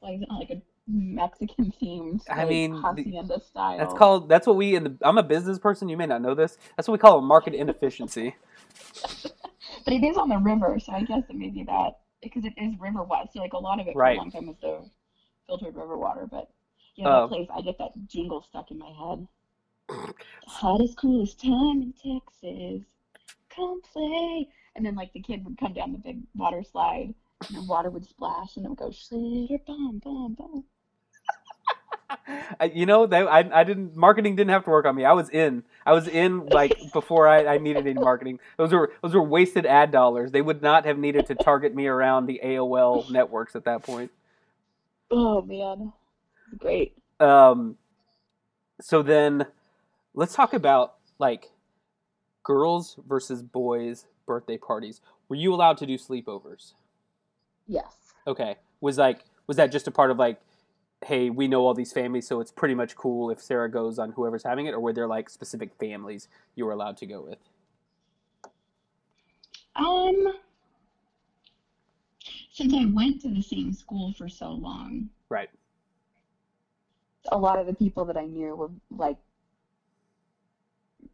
Why is it not like a Mexican themed? I like, mean, the- hacienda style. That's called. That's what we in the. I'm a business person. You may not know this. That's what we call a market inefficiency. But it is on the river, so I guess it may be that because it is river water. So like a lot of it for a long time was the filtered river water. But yeah, Oh. that place I get that jingle stuck in my head. Hottest, coolest time in Texas. Come play. And then like the kid would come down the big water slide, and the water would splash, and it would go schlitter bum bum bum. You know, they, I, I didn't. Marketing didn't have to work on me. I was in. I was in like before I, I needed any marketing. Those were those were wasted ad dollars. They would not have needed to target me around the AOL networks at that point. Oh man, great. Um, so then, let's talk about like girls versus boys birthday parties. Were you allowed to do sleepovers? Yes. Okay. Was like was that just a part of like, hey, we know all these families, so it's pretty much cool if Sarah goes on whoever's having it, or were there like specific families you were allowed to go with? Um, since I went to the same school for so long, Right. a lot of the people that I knew were like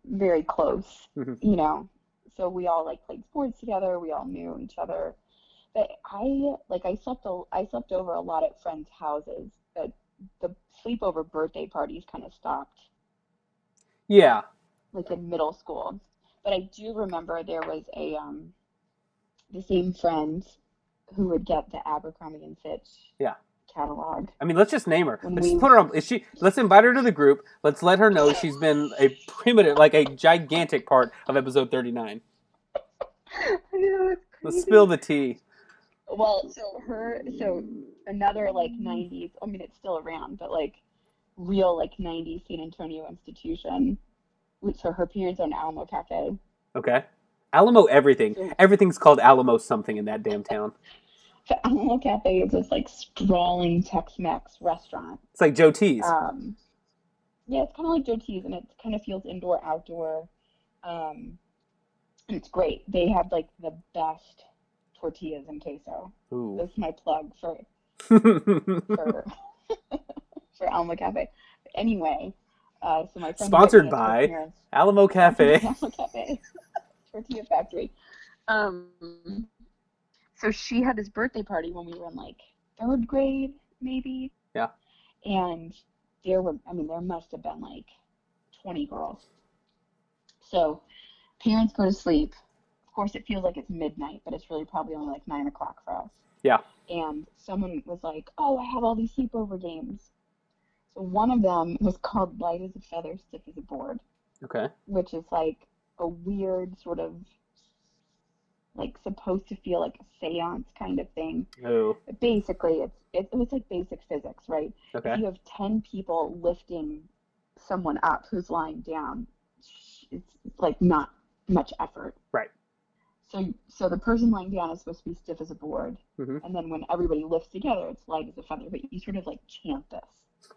very close, Mhm. you know. So we all like played sports together. We all knew each other. But I like I slept a, I slept over a lot at friends' houses. But the sleepover birthday parties kind of stopped Yeah. like in middle school. But I do remember there was a um the same friend who would get the Abercrombie and Fitch Yeah. catalog. I mean, let's just name her. Let's we- put her on. Is she? Let's invite her to the group. Let's let her know she's been a primitive, like a gigantic part of episode know, it's Let's spill the tea. Well, so her, so another like '90s. I mean, it's still around, but like real like '90s San Antonio institution. So her parents own Alamo Cafe. Okay. Alamo everything. Everything's called Alamo something in that damn town. Alamo Cafe is this like sprawling Tex-Mex restaurant. It's like Joe T's. Um, yeah, it's kind of like Joe T's, and it kind of feels indoor outdoor. Um, and it's great. They have like the best tortillas and queso. Ooh. That's my plug for for for Alamo Cafe. Anyway, uh, so my friend Sponsored by Alamo Cafe. Alamo Cafe, Tortilla Factory. Um, so she had this birthday party when we were in like third grade, maybe. Yeah. And there were, I mean, there must have been like 20 girls. So parents go to sleep. Of course, it feels like it's midnight, but it's really probably only like nine o'clock for us. Yeah. And someone was like, "Oh, I have all these sleepover games." So one of them was called Light as a Feather, Stiff as a Board, Okay. which is like a weird sort of like supposed to feel like a seance kind of thing. Oh. Basically, it's it, it was like basic physics, right? Okay. If you have 10 people lifting someone up who's lying down, it's like not much effort. Right. So, so the person lying down is supposed to be stiff as a board, Mhm. and then when everybody lifts together, it's light as a feather. But you sort of like chant this.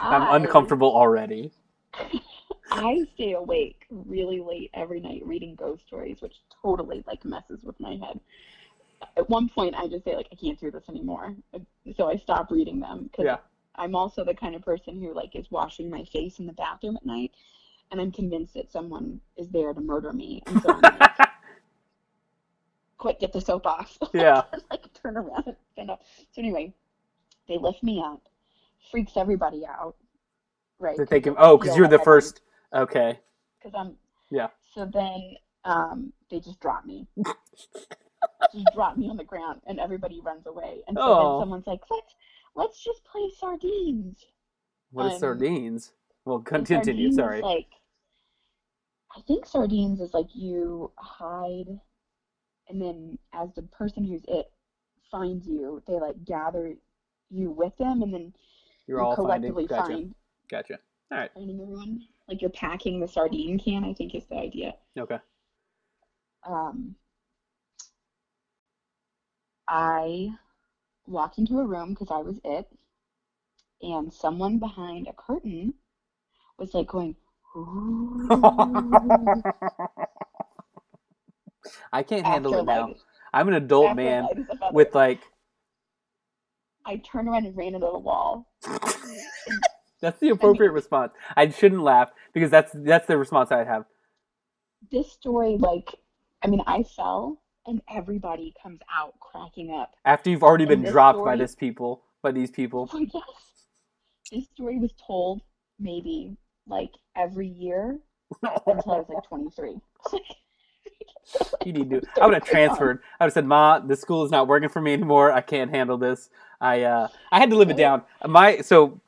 I'm I- uncomfortable already. I stay awake really late every night reading ghost stories, which totally like messes with my head. At one point, I just say like I can't do this anymore, so I stop reading them because Yeah. I'm also the kind of person who like is washing my face in the bathroom at night, and I'm convinced that someone is there to murder me, and so I'm like, quick, get the soap off. Yeah. like turn around and stand up. So anyway, they lift me up, freaks everybody out, right? That they can. Oh, because you're the first. Okay. because I'm Yeah. So then um, they just drop me, just drop me on the ground, and everybody runs away. And so Oh. then someone's like, "Let's let's just play sardines." What is Um, sardines? Well, continue. sardines Sorry. Like, I think sardines is like you hide, and then as the person who's it finds you, they like gather you with them, and then You're you all finding. collectively Gotcha. find Gotcha. All right. finding everyone. Like you're packing the sardine can. I think is the idea. Okay. um, I walked into a room because I was it, and someone behind a curtain was like going, I can't handle after it now. I'm an adult man Light is a Feather. with like I turned around and ran into the wall. That's the appropriate response. I shouldn't laugh because that's that's the response I'd have. This story, like, I mean, I fell and everybody comes out cracking up. After you've already been dropped by this people, by these people. Oh, yes. This story was told maybe like every year until I was like 23. You need to. I would have transferred. I would have said, "Ma, this school is not working for me anymore. I can't handle this." I uh, I had to live it down. My so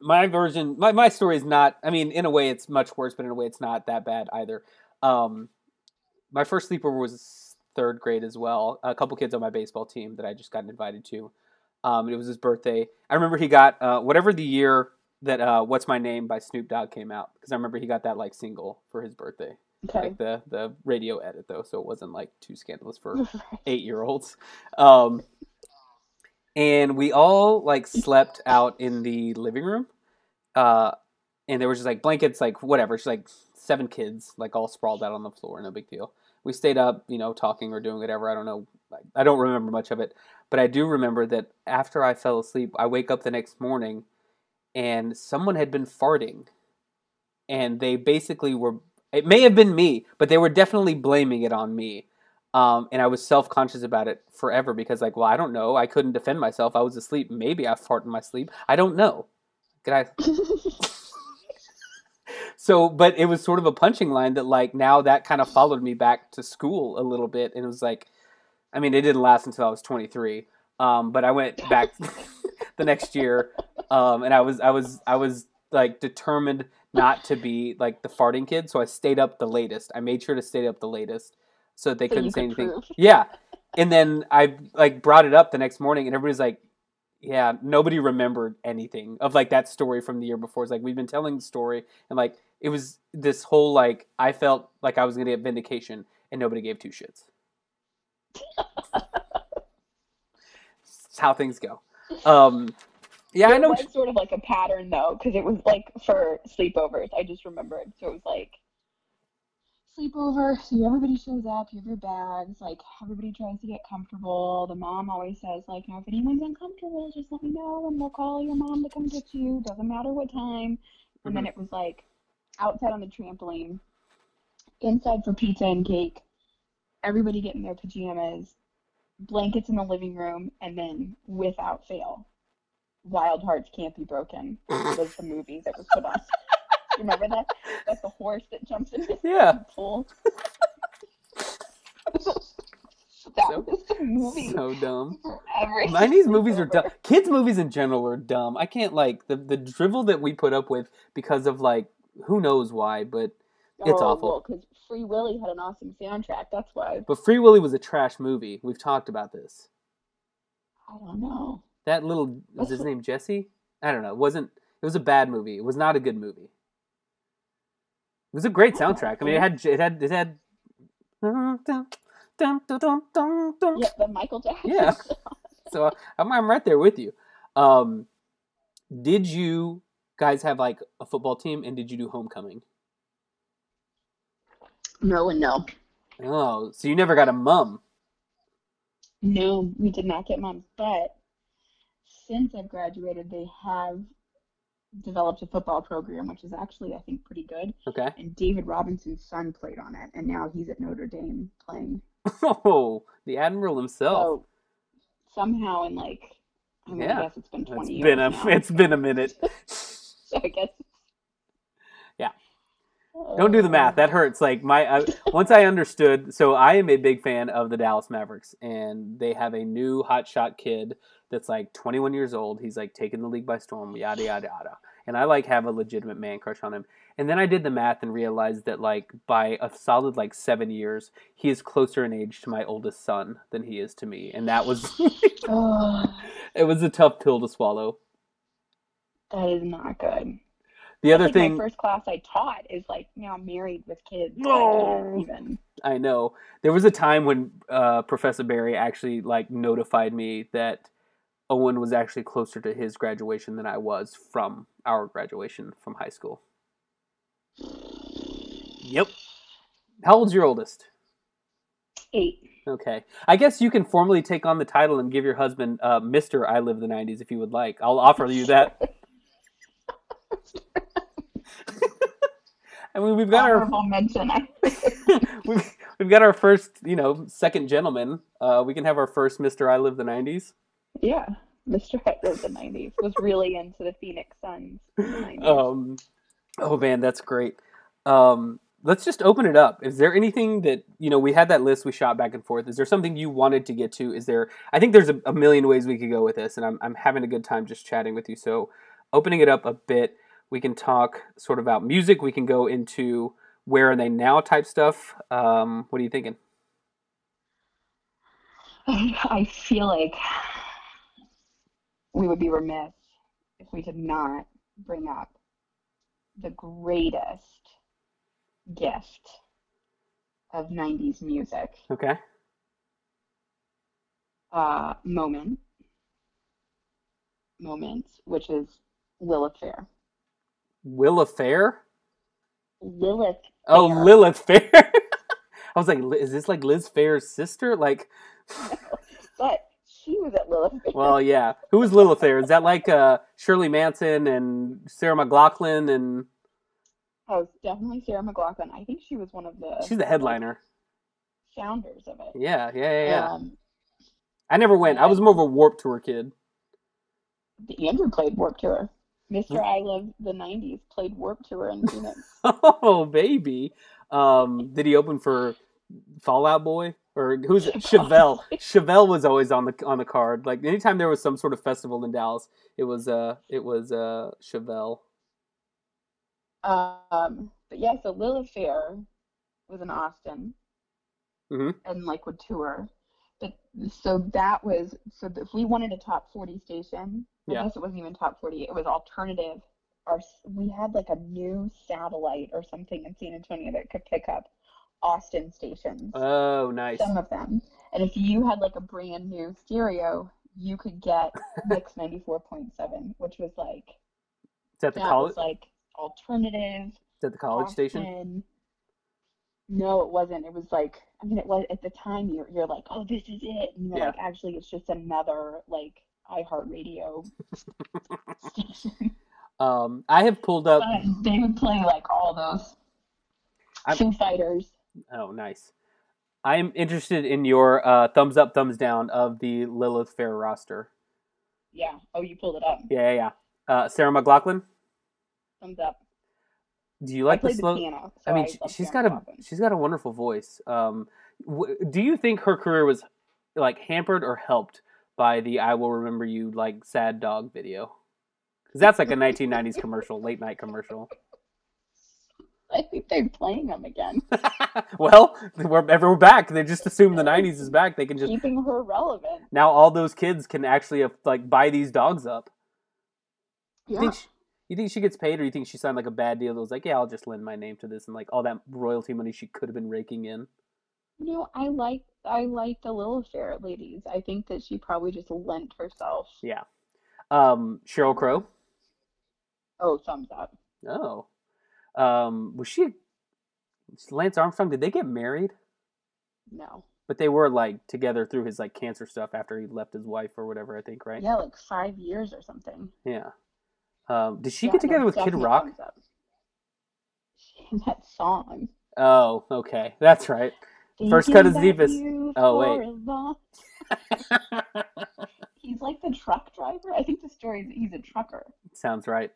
my version, my my story is not. I mean, in a way, it's much worse, but in a way, it's not that bad either. Um, my first sleepover was third grade as well. A couple kids on my baseball team that I just got invited to. Um, it was his birthday. I remember he got uh, whatever the year that uh, "What's My Name" by Snoop Dogg came out because I remember he got that like single for his birthday Okay. like the the radio edit though, so it wasn't like too scandalous for eight year olds. Um, and we all like slept out in the living room, uh, and there was just like blankets, like whatever. It's like seven kids, like all sprawled out on the floor, no big deal. We stayed up, you know, talking or doing whatever. I don't know. I don't remember much of it, but I do remember that after I fell asleep, I wake up the next morning, and someone had been farting, and they basically were it may have been me, but they were definitely blaming it on me. Um, and I was self conscious about it forever because, like, well, I don't know. I couldn't defend myself. I was asleep. Maybe I fart in my sleep. I don't know. Could I? So, but it was sort of a punching line that, like, now that kind of followed me back to school a little bit. And it was like, I mean, it didn't last until I was 23. Um, but I went back the next year, um, and I was, I was, I was like determined not to be like the farting kid. So I stayed up the latest. I made sure to stay up the latest so that they So couldn't say could anything. prove. Yeah. And then I like brought it up the next morning and everybody's like, yeah, nobody remembered anything of like that story from the year before. It's like we've been telling the story and like it was this whole like I felt like I was gonna get vindication and nobody gave two shits. It's how things go. Um yeah, I know. was sort of like a pattern though, because it was like for sleepovers. I just remembered. So it was like sleepover. So everybody shows up. You have your bags. Like everybody tries to get comfortable. The mom always says like, "Now if anyone's uncomfortable, just let me know, and we'll call your mom to come get you. Doesn't matter what time." And then it was like outside on the trampoline, inside for pizza and cake. Everybody getting their pajamas, blankets in the living room, and then without fail, Wild Hearts Can't Be Broken was the movie that was put on. Remember that? That's the horse that jumps in the Yeah. pool. that So- was the movie So dumb. 90s movies are dumb. Kids movies in general are dumb. I can't like the the drivel that we put up with because of like who knows why, but It's oh, awful. Because Free Willy had an awesome soundtrack. That's why. but Free Willy was a trash movie. We've talked about this. I don't know. That little was his name Jesse? I don't know. It wasn't it was a bad movie. It was not a good movie. It was a great soundtrack. I mean, it had it had it had. Yeah, the Michael Jackson. Yeah. So I'm I'm right there with you. Um, did you guys have like a football team, and did you do homecoming? No and no. Oh, so you never got a mum. No, we did not get moms, but since I've graduated, they have developed a football program, which is actually, I think, pretty good. Okay. And David Robinson's son played on it, and now he's at Notre Dame playing. Oh, the admiral himself. So somehow, in like, I mean, Yeah. I guess it's been 20 it's years been a now. it's been a minute. So I guess. Don't do the math. That hurts. Like my I, once I understood. So I am a big fan of the Dallas Mavericks, and they have a new hotshot kid that's like 21 years old. He's like taking the league by storm. Yada yada yada. And I like have a legitimate man crush on him. And then I did the math and realized that like by a solid like seven years, he is closer in age to my oldest son than he is to me, and that was it was a tough pill to swallow. that is not good. The other like thing my first class I taught is like you now married with kids. so No. I even. I know. There was a time when uh, Professor Barry actually like notified me that Owen was actually closer to his graduation than I was from our graduation from high school. Yep. How old's your oldest? Eight. Okay. I guess you can formally take on the title and give your husband uh, Mr. I Love the 90s if you would like. I'll offer you that. I mean, we've got our Honorable mention. we've, we've got our first, you know, second gentleman. Uh, we can have our first Mr. I Love the 90s. yeah, Mr. Hitler of the '90s was really into the Phoenix Suns. The Um, oh man, that's great. Um, let's just open it up. Is there anything that you know? We had that list we shot back and forth. Is there something you wanted to get to? Is there? I think there's a, a million ways we could go with this, and I'm I'm having a good time just chatting with you. So, opening it up a bit, we can talk sort of about music. We can go into where are they now type stuff. Um, what are you thinking? I feel like we would be remiss if we did not bring up the greatest gift of 90s music Okay. uh, moment moment which is Lilith Fair. Willa Fair. Lilith Oh, Fair. Lilith Fair. I was like, is this like Liz Phair's sister? Like, but she was at Lilith Fair. well, yeah. Who is Lilith Fair? Is that like uh, Shirley Manson and Sarah McLachlan? And oh, definitely Sarah McLachlan. I think she was one of the she's the headliner. founders of it. Yeah, yeah, yeah. yeah. Um, I never went. I was more of a Warped Tour kid. Andrew played Warped Tour. Mr. I Love the 90s played Warped Tour in Phoenix. Oh, baby. Um, did he open for Fall Out Boy or who's it? Chevelle? Chevelle was always on the on the card. Like anytime there was some sort of festival in Dallas, it was uh it was uh Chevelle. Um, but yeah, so Lilith Fair was in Austin Mhm. and like would tour. But so that was so if we wanted a top 40 station, I Yeah. guess it wasn't even top 40, it was alternative. Our we had like a new satellite or something in San Antonio that could pick up Austin stations. Oh, nice. some of them. And if you had like a brand new stereo, you could get Mix 94.7, which was like Is that the college? was like alternative. Is that the college station? No, it wasn't. It was like I mean, it was at the time you're you're like, oh, this is it, and you're Yeah. like, actually, it's just another like iHeartRadio station. Um, I have pulled up. They would play like all those I'm- Foo Fighters. Oh, nice. I am interested in your uh, thumbs up, thumbs down of the Lilith Fair roster. Yeah. Oh, you pulled it up. Yeah, yeah. yeah. Uh, Sarah McLachlan. Thumbs up. Do you I like the played the slow? piano. So I mean, I she's got a she's got a wonderful voice. Um, w- do you think her career was like hampered or helped by the "I Will Remember You" like sad dog video? Because that's like a 1990s commercial, late night commercial. I think they're playing them again, well, we're, ever we're back. They just assume the 90s is back. They can just keeping her relevant. now all those kids can actually uh, like buy these dogs up. You think she, you think she gets paid, or you think she signed like a bad deal that was like, yeah, I'll just lend my name to this, and like all that royalty money she could have been raking in. You know, I like I like the Lilith Fair ladies. I think that she probably just lent herself. Yeah. Um, Sheryl Crow. Oh, thumbs up. Oh. Um, was she Lance Armstrong? Did they get married? No. But they were like together through his like cancer stuff after he left his wife or whatever. I think, right? Yeah, like five years or something. Yeah. Um, did she Yeah, get together with Kid Rock? up. That song. Oh, okay, that's right. First cut is deepest. Oh, wait. He's like the truck driver. I think the story is he's a trucker. Sounds right.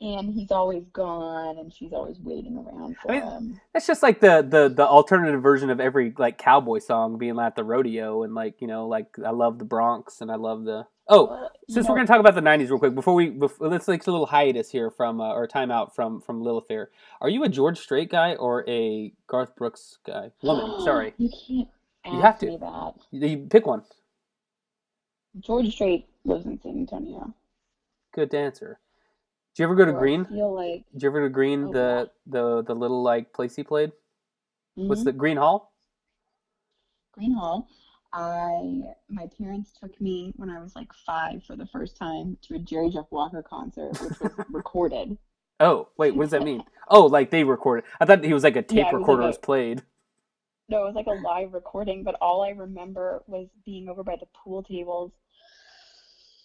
And he's always gone and she's always waiting around for I mean, him. That's just like the, the the alternative version of every like cowboy song being at the rodeo and like you know like I love the Bronx and I love the oh you since know, we're gonna talk about the '90s real quick before we before, let's take a little hiatus here from uh, or timeout from from Lilith Fair. Are you a George Strait guy or a Garth Brooks guy? Woman, sorry, You can't ask You have to. me that. you pick one. George Strait lives in San Antonio. Good answer. Did you ever go to Gruene? feel like Did you ever go to Gruene? Oh, the the the little like place he played. What's Mhm. the Gruene Hall? Gruene Hall. I my parents took me when I was like five for the first time to a Jerry Jeff Walker concert, which was recorded. Oh wait, what does that mean? Oh, like they recorded. I thought he was like a tape Yeah, it was recorder like was played. No, it was like a live recording, but all I remember was being over by the pool tables.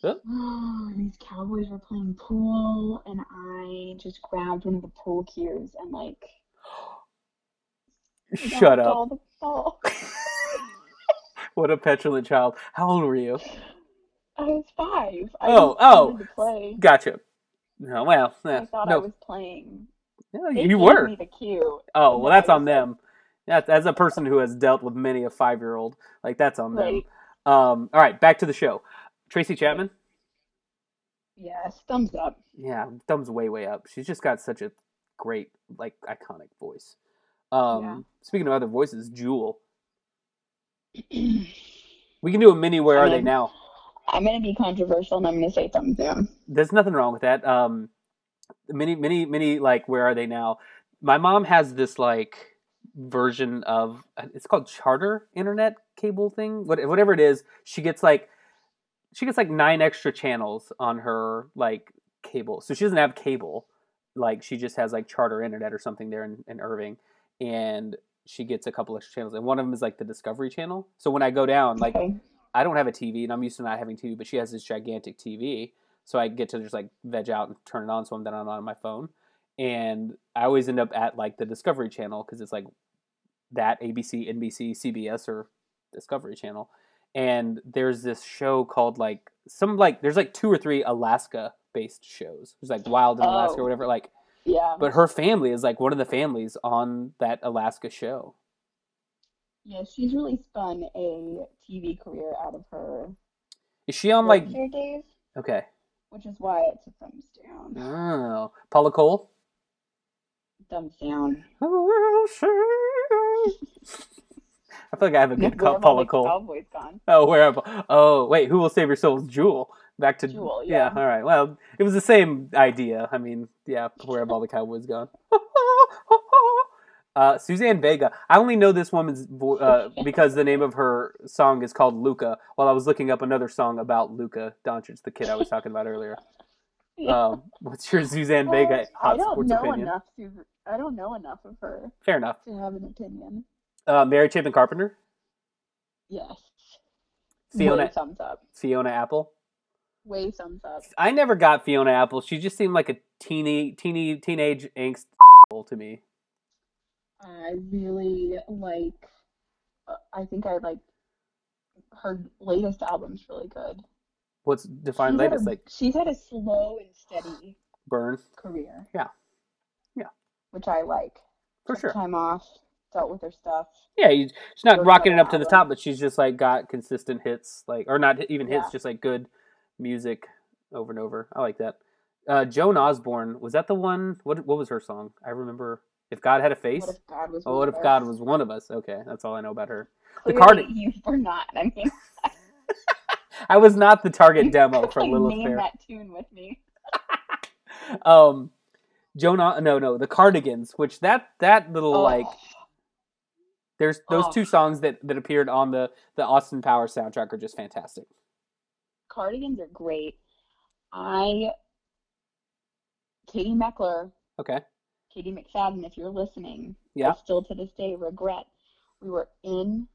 Huh? these cowboys were playing pool, and I just grabbed one of the pool cues and like Shut up. all the ball. What a petulant child. How old were you? I was five. I Oh, oh. to play. Gotcha. No, well, eh, I thought I was playing. yeah, They you were. the cue. Oh, well, that's on them. That's as a person who has dealt with many a five-year-old, like that's on them. Right. Um, all right, back to the show. Tracy Chapman. Yes, thumbs up. Yeah, thumbs way way up. She's just got such a great, like, iconic voice. Um, Yeah. Speaking of other voices, Jewel. We can do a mini. Where I are they now? I'm gonna be controversial and I'm gonna say thumbs down. There's nothing wrong with that. Um, many, many, many. Like, where are they now? My mom has this like version of it's called charter internet cable thing. What, whatever it is, she gets like she gets like nine extra channels on her like cable. So she doesn't have cable. Like she just has like charter internet or something there in, in Irving, and she gets a couple extra channels. And one of them is like the Discovery Channel. So when I go down, like okay. I don't have a TV, and I'm used to not having TV, but she has this gigantic TV, so I get to just like veg out and turn it on, so I'm then on my phone, and I always end up at like the Discovery Channel because it's like that ABC, NBC, CBS, or Discovery Channel, and there's this show called like some like there's like two or three Alaska based shows. There's like Wild in Alaska or Oh. whatever, like, Yeah. but her family is like one of the families on that Alaska show. Yeah, she's really spun a TV career out of her Is she on like days, okay? which is why it's a thumbs down. Oh, Paula Cole. Thumbs down. Oh, I feel like I have a good Where call, have all Paula the Cole. Cowboys gone? Oh, where? Have, oh, wait. Who will save your souls? Jewel. Back to Jewel, yeah. All right. Well, it was the same idea. I mean, yeah. Where have all the cowboys gone? Uh, Suzanne Vega. I only know this woman's vo- uh, because the name of her song is called Luka. While I was looking up another song about Luka Doncic, the kid I was talking about earlier. Um, what's your Suzanne Vega Well, I don't sports know opinion? enough to. I don't know enough of her Fair enough. to have an opinion. Uh, Mary Chapin Carpenter, Yes. Fiona Way thumbs up. Fiona Apple. Way thumbs up. I never got Fiona Apple. She just seemed like a teeny, teeny, teenage angst to me. I really like. I think I like her latest album's really good. What's defined She's latest? a- Like she's had a slow and steady burn career. Yeah. Yeah. Which I like. for Took sure. Time off, dealt with her stuff. Yeah, you, she's not rocking it up to the top, but she's just like got consistent hits, like or not even hits, Yeah. just like good music over and over. I like that. Uh, Joan Osborne was that the one? What what was her song? I remember. If God had a face. What if God was? oh, one what of if us? God was one of us? Okay, that's all I know about her. the Clearly, card- You were not. I mean, I was not the target you demo for Lilith name Fair. that tune with me. um Joan no no the Cardigans which that that little Oh, like there's those Oh. two songs that that appeared on the the Austin Powers soundtrack are just fantastic. cardigans are great. I, Katie Meckler, Okay. Katie McFadden, if you're listening, Yeah. I still to this day regret. We were in,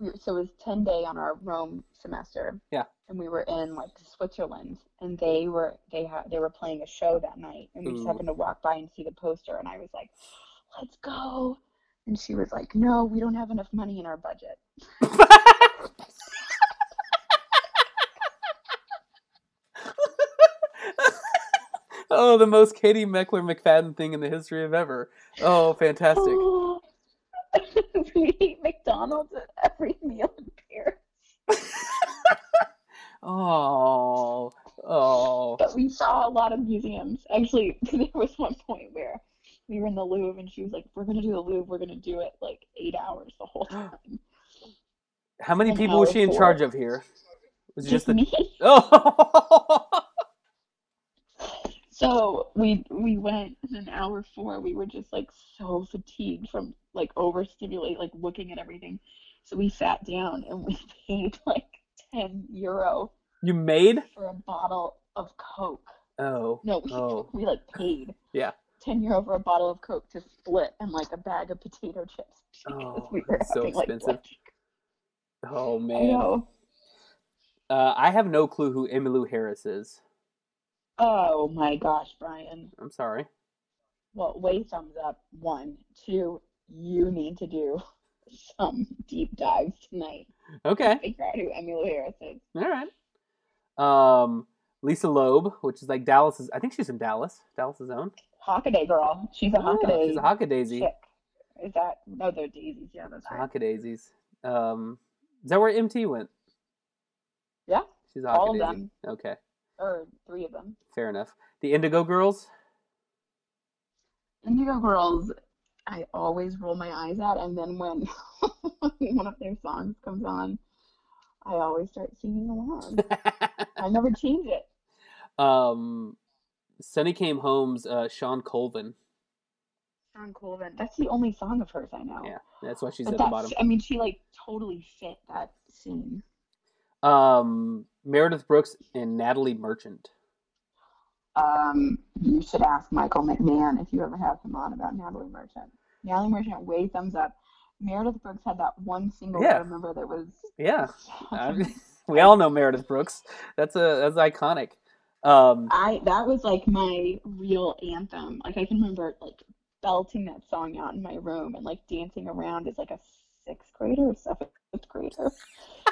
we were, so it was 10 day on our Rome semester. Yeah. And we were in like Switzerland and they were, they had, they were playing a show that night and we just happened to walk by and see the poster and I was like, let's go. And she was like, no, we don't have enough money in our budget. oh, the most Katie Meckler McFadden thing in the history of ever. Oh, fantastic. we eat McDonald's at every meal in Paris. Oh. Oh. But we saw a lot of museums. Actually, there was one point where we were in the Louvre and she was like, We're gonna do the Louvre, we're gonna do it like eight hours the whole time. How many An people was she in charge of here? Was it Just just the me. Oh. So we we went in an hour four, we were just like so fatigued from like overstimulate, like looking at everything. So we sat down and we paid like ten euro you made? for a bottle of Coke. Oh. No, we, Oh. we like paid. Yeah. Ten over a bottle of Coke to split and like a bag of potato chips Oh, we that's so having like expensive. Oh. I man. know. Uh, I have no clue who Emmylou Harris is. Oh my gosh, Brian. I'm sorry. Well, way thumbs up. One, two. You need to do some deep dives tonight. Okay. Figure out who Emmylou Harris is. All right. Um, Lisa Loeb, which is like Dallas's. I think she's from Dallas. Dallas's own. Hockaday girl. She's a Oh, Hockaday she's a Hockadaisy. chick. Is that no? They're daisies. Yeah, that's right. Hockadaisies. Um, is that where MT went? Yeah, She's a all of them, Okay, or three of them. fair enough. The Indigo Girls. Indigo Girls. I always roll my eyes at, and then when one of their songs comes on, I always start singing along. I never change it. um, Sunny Came Home's uh, Shawn Colvin. Shawn Colvin. That's the only song of hers I know. Yeah, that's why she's But at the bottom. I mean, she like totally fit that scene. Um, Meredith Brooks and Natalie Merchant. Um, you should ask Michael McMahon if you ever have him on about Natalie Merchant. Natalie Merchant, way thumbs up. Meredith Brooks had that one single Yeah. I remember that was Yeah, we all know Meredith Brooks. That's a that's iconic. Um, I that was like my real anthem. Like I can remember like belting that song out in my room and like dancing around as like a sixth grader or seventh grader.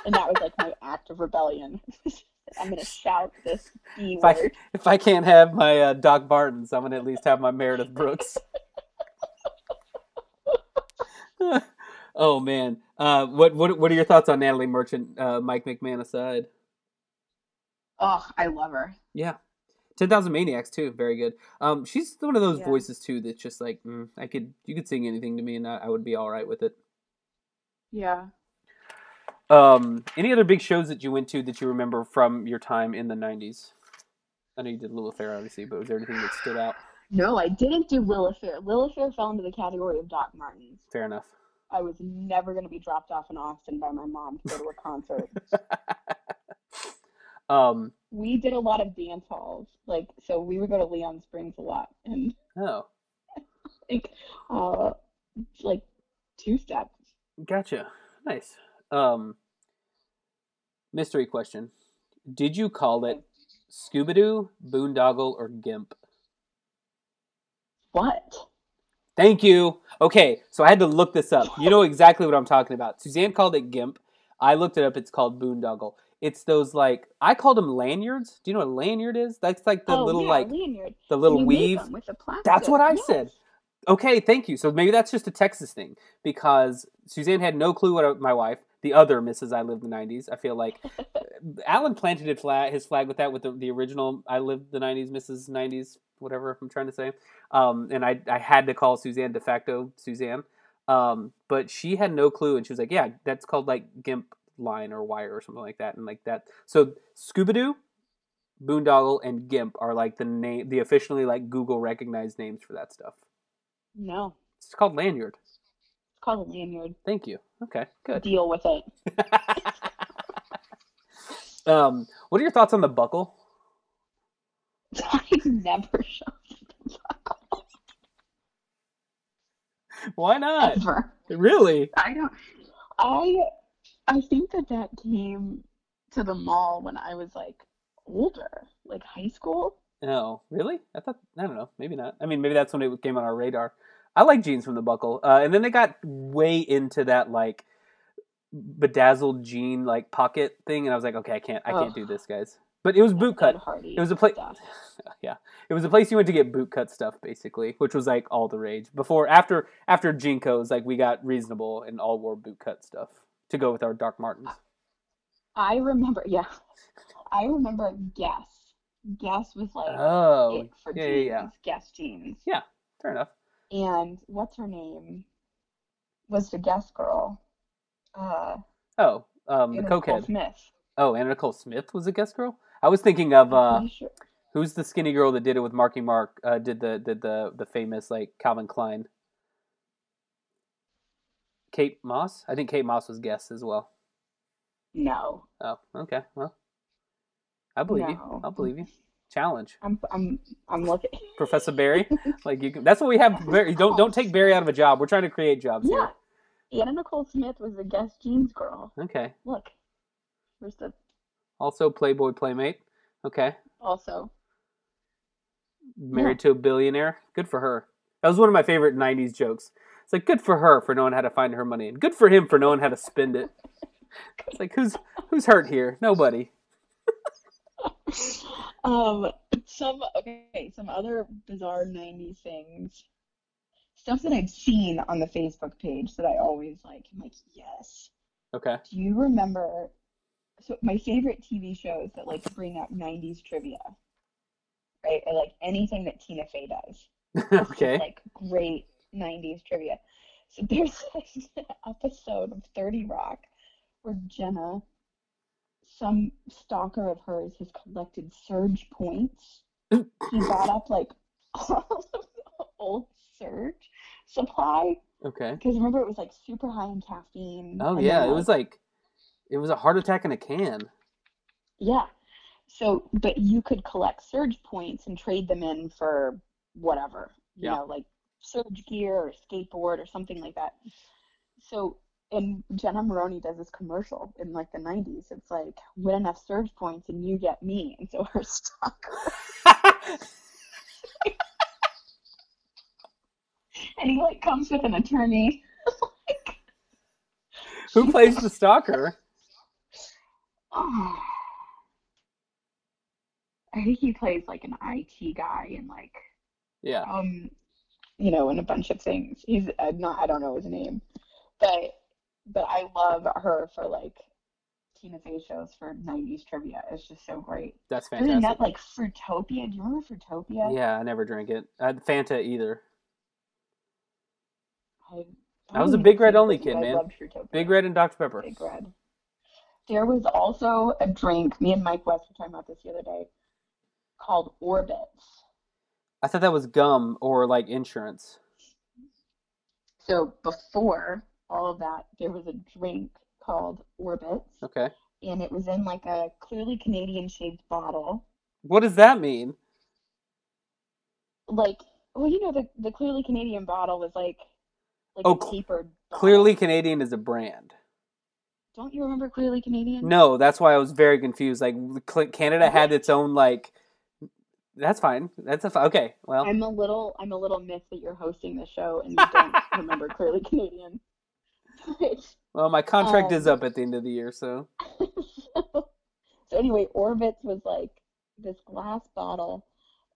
And that was like my act of rebellion. I'm gonna shout this B If I- word. if I can't have my uh, Doc Martens, I'm gonna at least have my Meredith Brooks. oh man, uh, what what what are your thoughts on Natalie Merchant? Uh, Mike McMahon aside, Oh, I love her. yeah, Ten Thousand Maniacs too, very good. Um, she's one of those Yeah. voices too that's just like mm, I could you could sing anything to me and I, I would be all right with it. Yeah. Um, any other big shows that you went to that you remember from your time in the '90s? I know you did Lilith Fair, obviously, but was there anything that stood out? No, I didn't do Lilith Fair. Lillifair fell into the category of Doc Martens. Fair enough. I was never going to be dropped off in Austin by my mom to go to a concert. um, we did a lot of dance halls, like so we would go to Leon Springs a lot, and oh, like, uh, like two steps. Gotcha. Nice. Um, mystery question: Did you call it Scooby Doo, Boondoggle, or Gimp? What? Thank you. Okay, so I had to look this up. You know exactly what I'm talking about. Suzanne called it Gimp. I looked it up. It's called Boondoggle. It's those like I called them lanyards. Do you know what a lanyard is? That's like the oh, little yeah, like lanyard. the little weave. the. That's what I Yes. said. Okay, thank you. So maybe that's just a Texas thing because Suzanne had no clue what my wife, the other Mrs. I Lived the '90s. I feel like Alan planted his flag, his flag with that with the, the original I Lived the '90s, Mrs. '90s, whatever I'm trying to say. Um, and I I had to call Suzanne de facto Suzanne, um, but she had no clue, and she was like, "Yeah, that's called like GIMP line or wire or something like that," and like that. So Scooby Doo. Boondoggle and Gimp are like the name, the officially like Google recognized names for that stuff. No, It's called lanyard. it's called a lanyard. Thank you. Okay, good. Deal with it. um, what are your thoughts on the buckle? I never showed Why not? ever. Really? I don't. I I think that that came to the mall when I was like older, like high school. No, really? I thought I don't know. Maybe not. I mean, maybe that's when it came on our radar. I like jeans from the buckle, uh, and then they got way into that like bedazzled jean like pocket thing, and I was like, okay, I can't, I can't Ugh. do this, guys. But it was boot cut. It was a place. yeah, it was a place you went to get boot cut stuff, basically, which was like all the rage. Before, after, after JNCOs, like we got reasonable and all wore boot cut stuff to go with our Doc Martens. I remember, yeah, I remember Guess. Guess was like Oh, for yeah, yeah, jeans. yeah. Guess jeans. Yeah, fair enough. And what's her name? Was the Guess girl? Uh, Oh, um, the Anna cokehead. Smith. Oh, Anna Nicole Smith was a guest girl. I was thinking of uh, sure. who's the skinny girl that did it with Marky Mark? Uh, did the did the the famous like Calvin Klein? Kate Moss. I think Kate Moss was guest as well. No. Oh, okay. Well, I believe you. I'll believe you. challenge. I'm I'm I'm looking. Professor Barry, like you can. That's what we have. Barry, oh don't don't take Barry out of a job. We're trying to create jobs Yeah. here. Anna Nicole Smith was a guest jeans girl. Okay. Look, where's the Also, Playboy Playmate. Okay. also? Married to a billionaire. Good for her. That was one of my favorite '90s jokes. It's like good for her for knowing how to find her money, and good for him for knowing how to spend it. It's like who's who's hurt here? Nobody. Um, some okay, some other bizarre '90s things. Stuff that I've seen on the Facebook page that I always like. I'm like, yes. Okay. Do you remember? So my favorite TV shows that like bring up '90s trivia, right? Or like anything that Tina Fey does. Just, okay. like great 90s trivia. So there's this episode of 30 Rock where Jenna, some stalker of hers, has collected surge points. He bought up like all of the old surge supply. Okay. Because remember, it was like super high in caffeine. Oh yeah, then, it was like it was a heart attack in a can. Yeah. So, but you could collect surge points and trade them in for whatever, you Yeah. know, like surge gear or skateboard or something like that. So, and Jenna Maroney does this commercial in like the 90s. It's like, win enough surge points and you get me. And so her stalker, and he like comes with an attorney. Who plays the stalker? Oh. I think he plays like an IT guy and like Yeah. um, you know, in a bunch of things. He's uh, not, I don't know his name, but but I love her for like Tina Fey shows for '90s trivia. It's just so great. That's Other than that, like Fruitopia. Do you remember Fruitopia? Yeah, I never drank it. I Fanta either. I, I was a Big Red only kid, I man. loved Fruitopia. Big Red and Dr Pepper. Big Red. There was also a drink. Me and Mike West were talking about this the other day, called Orbitz. I thought that was gum or like insurance. So before all of that, there was a drink called Orbitz, Okay. and it was in like a clearly Canadian shaped bottle. What does that mean? Like, well, you know, the the clearly Canadian bottle was like like Oh, a tapered. bottle. Clearly Canadian is a brand. Don't you remember Clearly Canadian? No, that's why I was very confused. Like Canada had its own like. That's fine. That's a fi- okay. Well, I'm a little I'm a little miffed that you're hosting the show and you don't remember Clearly Canadian. well, my contract is um, up at the end of the year, so so, so anyway, Orbitz was like this glass bottle,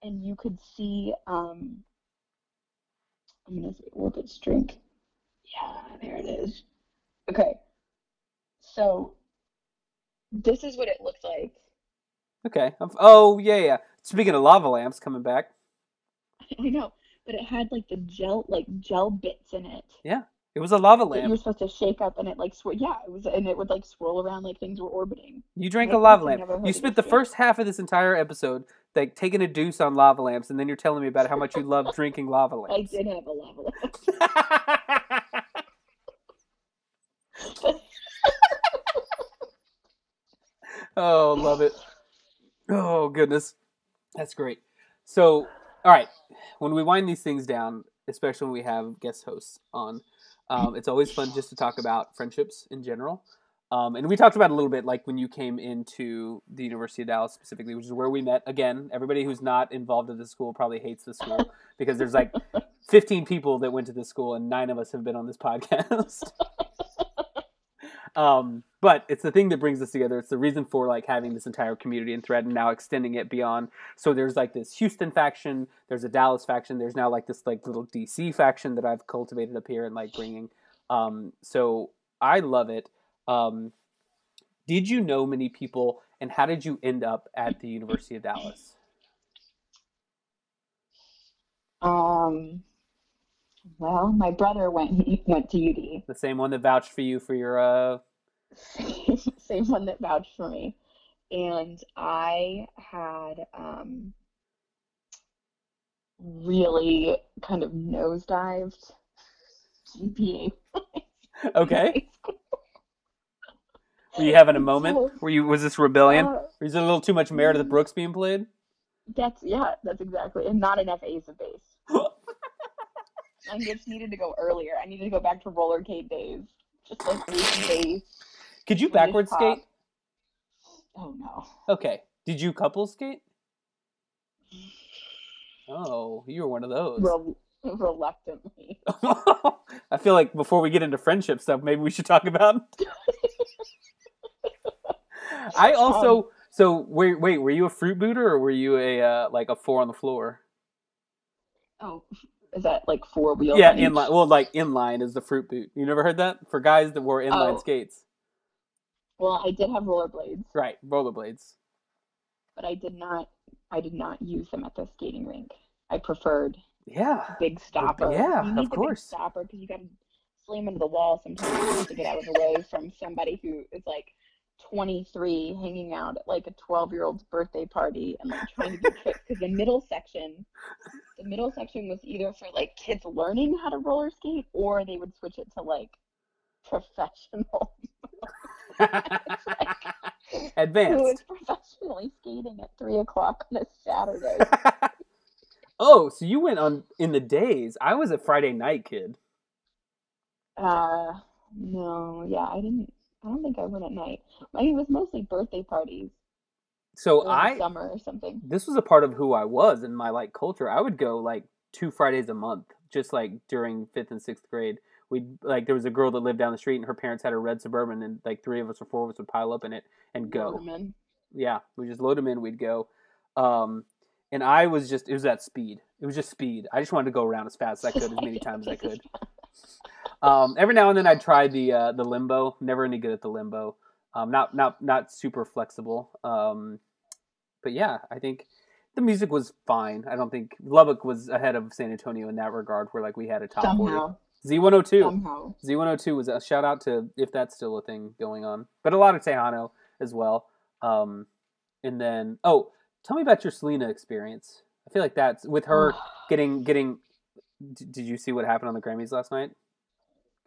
and you could see. Um, I'm gonna say Orbitz drink. Yeah, there it is. Okay, so this is what it looks like. okay. Oh yeah, yeah. Speaking of lava lamps coming back, I know, but it had like the gel, like gel bits in it Yeah, it was a lava lamp. you were lamp. supposed to shake up, and it like swir- yeah, it was, and it would like swirl around like things were orbiting. You drank a lava lamp. You spent the drink. first half of this entire episode like taking a deuce on lava lamps, and then you're telling me about how much you love drinking lava lamps. I did have a lava lamp. oh, love it. Oh, goodness. That's great. So, all right, when we wind these things down, especially when we have guest hosts on, um, it's always fun just to talk about friendships in general. Um, and we talked about a little bit, like when you came into the University of Dallas specifically, which is where we met. Again, everybody who's not involved in the school probably hates the school because there's like 15 people that went to this school, and nine of us have been on this podcast. Um, but it's the thing that brings us together. It's the reason for like having this entire community and thread, and now extending it beyond. So there's like this Houston faction, there's a Dallas faction, there's now like this like little DC faction that I've cultivated up here and like bringing. Um, so I love it. Um, did you know many people, and how did you end up at the University of Dallas? Um, well, my brother went he went to UD. The same one that vouched for you for your uh, Same, same one that vouched for me. And I had um really kind of nosedived GPA. okay. Were you having a moment? Were you was this rebellion? Uh, is it a little too much merit of the Brooks being played? That's yeah, that's exactly, and not enough Ace of Base. I just needed to go earlier. I needed to go back to rollercade days, just like of Base. Could you backwards skate? Oh no. Okay. Did you couple skate? Oh, you were one of those. Rel- reluctantly. I feel like before we get into friendship stuff, maybe we should talk about. I also so wait wait were you a fruit booter or were you a uh, like a four on the floor? Oh, is that like four wheels? Yeah, inline. Well, like inline is the fruit boot. You never heard that for guys that wore inline Oh. skates, Well, I did have rollerblades, right? Rollerblades. but I did not. I did not use them at the skating rink. I preferred Yeah. big stopper. yeah, of course. Big stopper because you got to slam into the wall sometimes to get out of the way from somebody who is like 23 hanging out at like a 12 year old's birthday party and like trying to do tricks because the middle section the middle section was either for like kids learning how to roller skate or they would switch it to like professional who was Advanced. professionally skating at three o'clock on a Saturday. oh, so you went on in the days. I was a Friday night kid. Uh, no, yeah, I didn't. I don't think I went at night. I mean, it was mostly birthday parties So or in the I summer or something. this was a part of who I was in my like culture. I would go like two Fridays a month, just like during fifth and sixth grade. We'd like there was a girl that lived down the street, and her parents had a red suburban, and like three of us or four of us would pile up in it and go. Yeah, we just load them in. We'd go, um, and I was just it was that speed. It was just speed. I just wanted to go around as fast as I could, as many times as I could. Um, every now and then I'd try the uh, the limbo. Never any good at the limbo. Um, not not not super flexible. Um, but yeah, I think the music was fine. I don't think Lubbock was ahead of San Antonio in that regard, where like we had a top Somehow, forty. Z one hundred two. somehow. Z one hundred two was a shout out to if that's still a thing going on, but a lot of Tejano as well. Um, and then oh, tell me about your Selena experience. I feel like that's with her getting getting. d- Did you see what happened on the Grammys last night?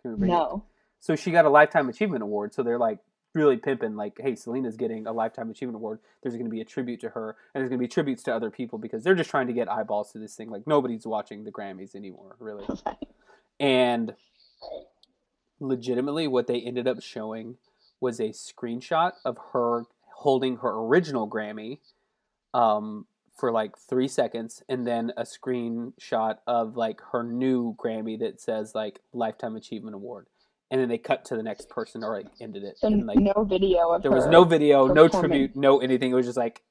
Can we bring it- No. So she got a lifetime achievement award. So they're like really pimping, like, hey, Selena's getting a lifetime achievement award. There's going to be a tribute to her, and there's going to be tributes to other people because they're just trying to get eyeballs to this thing. Like nobody's watching the Grammys anymore, really. And legitimately, what they ended up showing was a screenshot of her holding her original Grammy um, for like three seconds, and then a screenshot of like her new Grammy that says like Lifetime Achievement Award. And then they cut to the next person or like ended it. So and like no video of there was no video, no tribute, no anything. It was just like,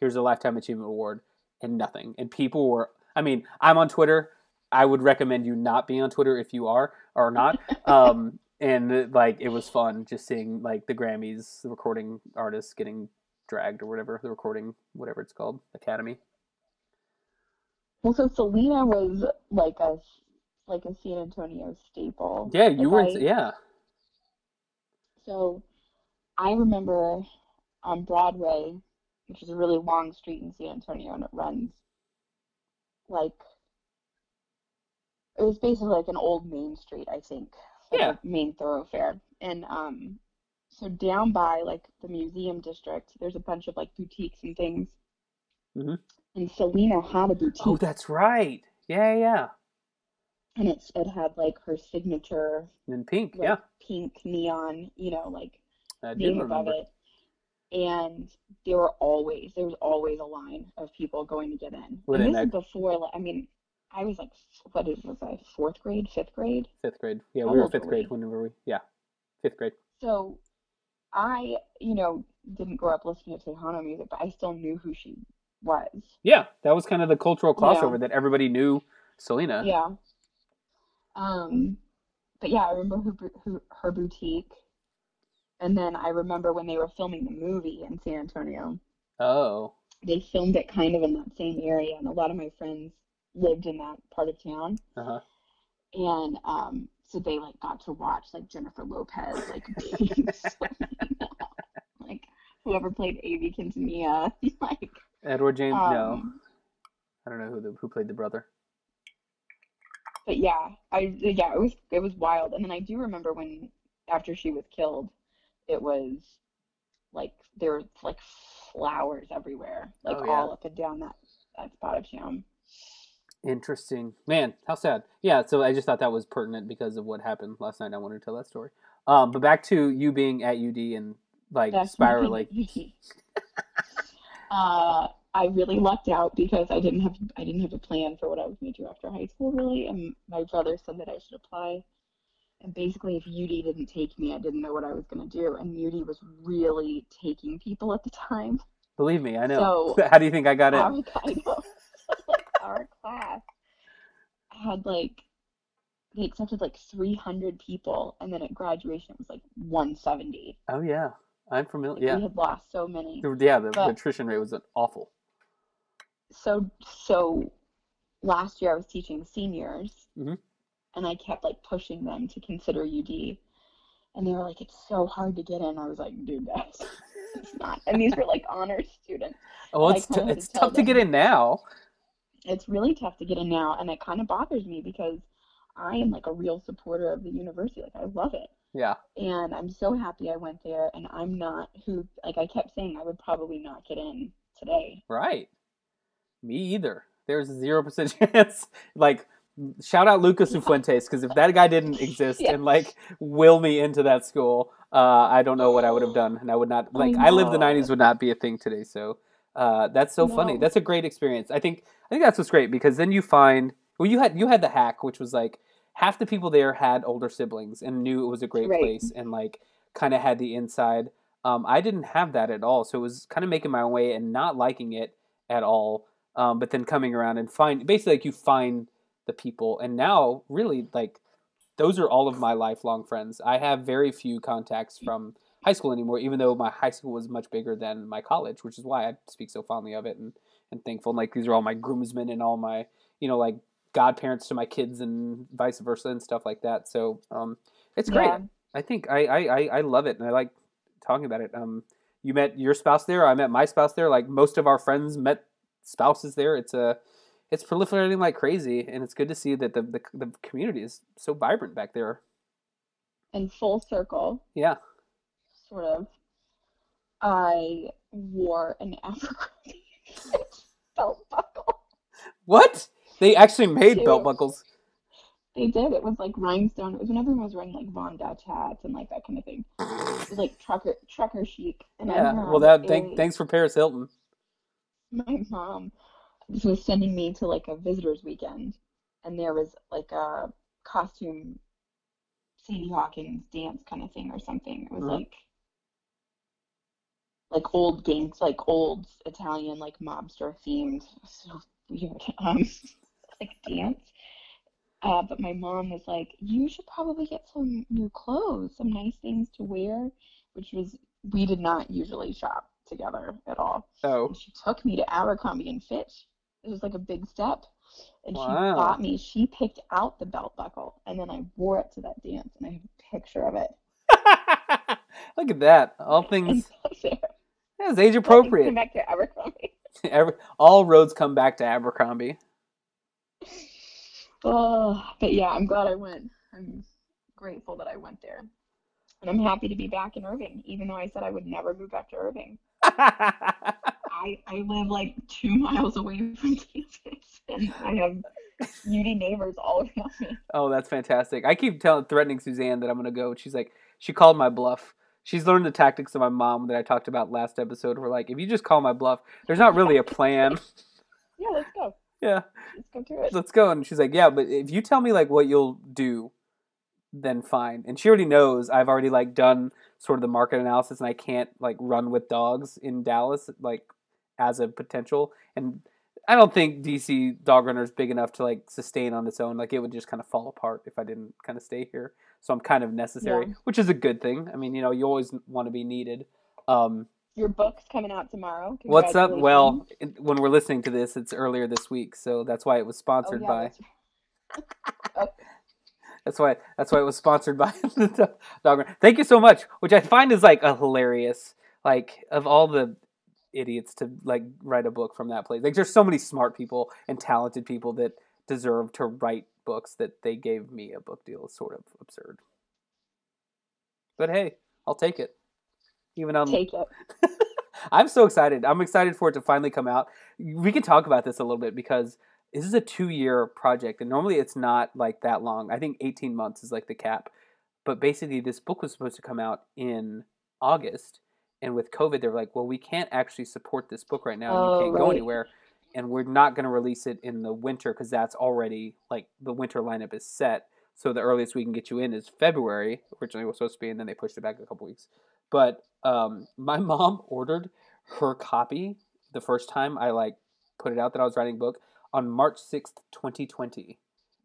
here's a lifetime achievement award and nothing. And people were, I mean, I'm on Twitter. I would recommend you not be on Twitter if you are or not. Um, and like, it was fun just seeing like the Grammys, the recording artists getting dragged or whatever, the recording, whatever it's called, Academy. Well, so Selena was like a like a San Antonio staple. Yeah, you were, I- yeah. So I remember on Broadway, which is a really long street in San Antonio, and it runs like it was basically like an old main street, I think. Like Yeah. main thoroughfare. And um so down by like the museum district, there's a bunch of like boutiques and things. Mhm. And Selena had a boutique Oh, that's right. Yeah, yeah. and it's it had like her signature In pink, like yeah. pink neon, you know, like I name above remember. it. And there were always there was always a line of people going to get in. And this is before like I mean, I was like what is was I fourth grade, fifth grade? Fifth grade. Yeah, How we were fifth grade we? whenever we, yeah. Fifth grade. So I, you know, didn't grow up listening to Tejano music, but I still knew who she was. Yeah, that was kind of the cultural Yeah. crossover that everybody knew Selena. Yeah. Um, but yeah, I remember her, her, her boutique. And then I remember when they were filming the movie in San Antonio, Oh, they filmed it kind of in that same area, and a lot of my friends lived in that part of town. uh huh. And um, so they like got to watch like Jennifer Lopez, like being like whoever played Avi Quintanilla, like Edward James. no, um, I don't know who the who played the brother. but yeah, I yeah, it was it was wild. And then I do remember when after she was killed, it was like there were like flowers everywhere, like Oh, yeah. all up and down that that spot of Spotacham. Interesting, man. How sad. Yeah. So I just thought that was pertinent because of what happened last night. I wanted to tell that story. Um, but back to you being at UD and like That's spiraling. uh, I really lucked out because I didn't have I didn't have a plan for what I was going to do after high school really, and my brother said that I should apply. And basically, if UD didn't take me, I didn't know what I was going to do. And UD was really taking people at the time. Believe me, I know. So How do you think I got in? I know, like our class had like they accepted like 300 people, and then at graduation it was like 170. Oh yeah, I'm familiar. Like, Yeah, we had lost so many. Yeah. The, the attrition rate was awful. so so last year I was teaching seniors Mhm. and I kept like pushing them to consider UD and they were like it's so hard to get in I was like dude guys it's not and these were like honors students Oh, I it's t- to it's tell tough to get in now. It's really tough to get in now and it kind of bothers me because I am like a real supporter of the university like I love it Yeah. and I'm so happy I went there and I'm not who like I kept saying I would probably not get in today Right. Me either. There's a zero percent chance. Like, shout out Lucas Ufuentes because if that guy didn't exist Yeah. and like will me into that school, uh, I don't know what I would have done, and I would not like. I, live the '90s would not be a thing today. So uh, that's so funny. That's a great experience. I think. I think that's what's great because then you find. Well, you had you had the hack, which was like half the people there had older siblings and knew it was a great Right. place and like kind of had the inside. Um, I didn't have that at all, so it was kind of making my own way and not liking it at all. Um, but then coming around and find basically like you find the people, and now really like those are all of my lifelong friends. I have very few contacts from high school anymore, even though my high school was much bigger than my college, which is why I speak so fondly of it and and thankful. And Like these are all my groomsmen and all my you know like godparents to my kids and vice versa and stuff like that. So um, it's great. Yeah. I think I, I, I, love it and I like talking about it. Um, you met your spouse there. I met my spouse there. Like most of our friends met spouses there. It's a, it's proliferating like crazy, and it's good to see that the the, the community is so vibrant back there. in full circle, Yeah. sort of, I wore an Abercrombie belt buckle. What? They actually made belt buckles. They did. It was like rhinestone. It was when everyone was wearing like Von Dutch hats and like that kind of thing. It was like trucker trucker chic. And Yeah. Well, that a- thanks for Paris Hilton. my mom was sending me to like a visitors weekend, and there was like a costume Sadie Hawkins dance kind of thing or something. It was Mhm. like like old games, like old Italian like mobster themed. So weird. Um, like dance. Uh, but my mom was like, "You should probably get some new clothes, some nice things to wear," which was we did not usually shop together at all. Oh. And she took me to Abercrombie and Fitch. It was like a big step. And she bought me, she picked out the belt buckle, and then I wore it to that dance, and I have a picture of it. Look at that. All things yeah, it's age Come back to Abercrombie. Every, all roads come back to Abercrombie. Oh, but yeah, I'm glad I went. I'm grateful that I went there. And I'm happy to be back in Irving, even though I said I would never move back to Irving. I, I live like two miles away from campus, and I have UD neighbors all around me. Oh, that's fantastic. I keep telling threatening Suzanne that I'm gonna go. She's like, she called my bluff. She's learned the tactics of my mom that I talked about last episode. We're like, if you just call my bluff, there's not really a plan. Yeah, let's go. yeah, Let's go do it. let's go. And she's like, yeah, but if you tell me like what you'll do, then fine. And she already knows I've already like done sort of the market analysis, and I can't like run with dogs in Dallas like as a potential. And I don't think DC Dog Runner is big enough to like sustain on its own. Like it would just kind of fall apart if I didn't kind of stay here. So I'm kind of necessary, Yeah. which is a good thing. I mean, you know, you always want to be needed. Um, Your book's coming out tomorrow. what's up? Well, when we're listening to this, it's earlier this week, so that's why it was Oh, sponsored yeah, by. that's- Oh, That's why. That's why it was sponsored by the Dog Run. Thank you so much. Which I find is like a hilarious. Like of all the idiots to like write a book from that place. Like there's so many smart people and talented people that deserve to write books that they gave me a book deal is sort of absurd. But hey, I'll take it. Even on take it. I'm so excited. I'm excited for it to finally come out. We can talk about this a little bit because this is a two year project, and normally it's not like that long. I think 18 months is like the cap. But basically, this book was supposed to come out in August, and with COVID, they're like, well, we can't actually support this book right now. Oh, you can't go anywhere, and we're not going to release it in the winter because that's already like the winter lineup is set. So the earliest we can get you in is February. Originally, it was supposed to be, and then they pushed it back a couple weeks. But um, my mom ordered her copy the first time I like put it out that I was writing a book on March sixth, twenty twenty,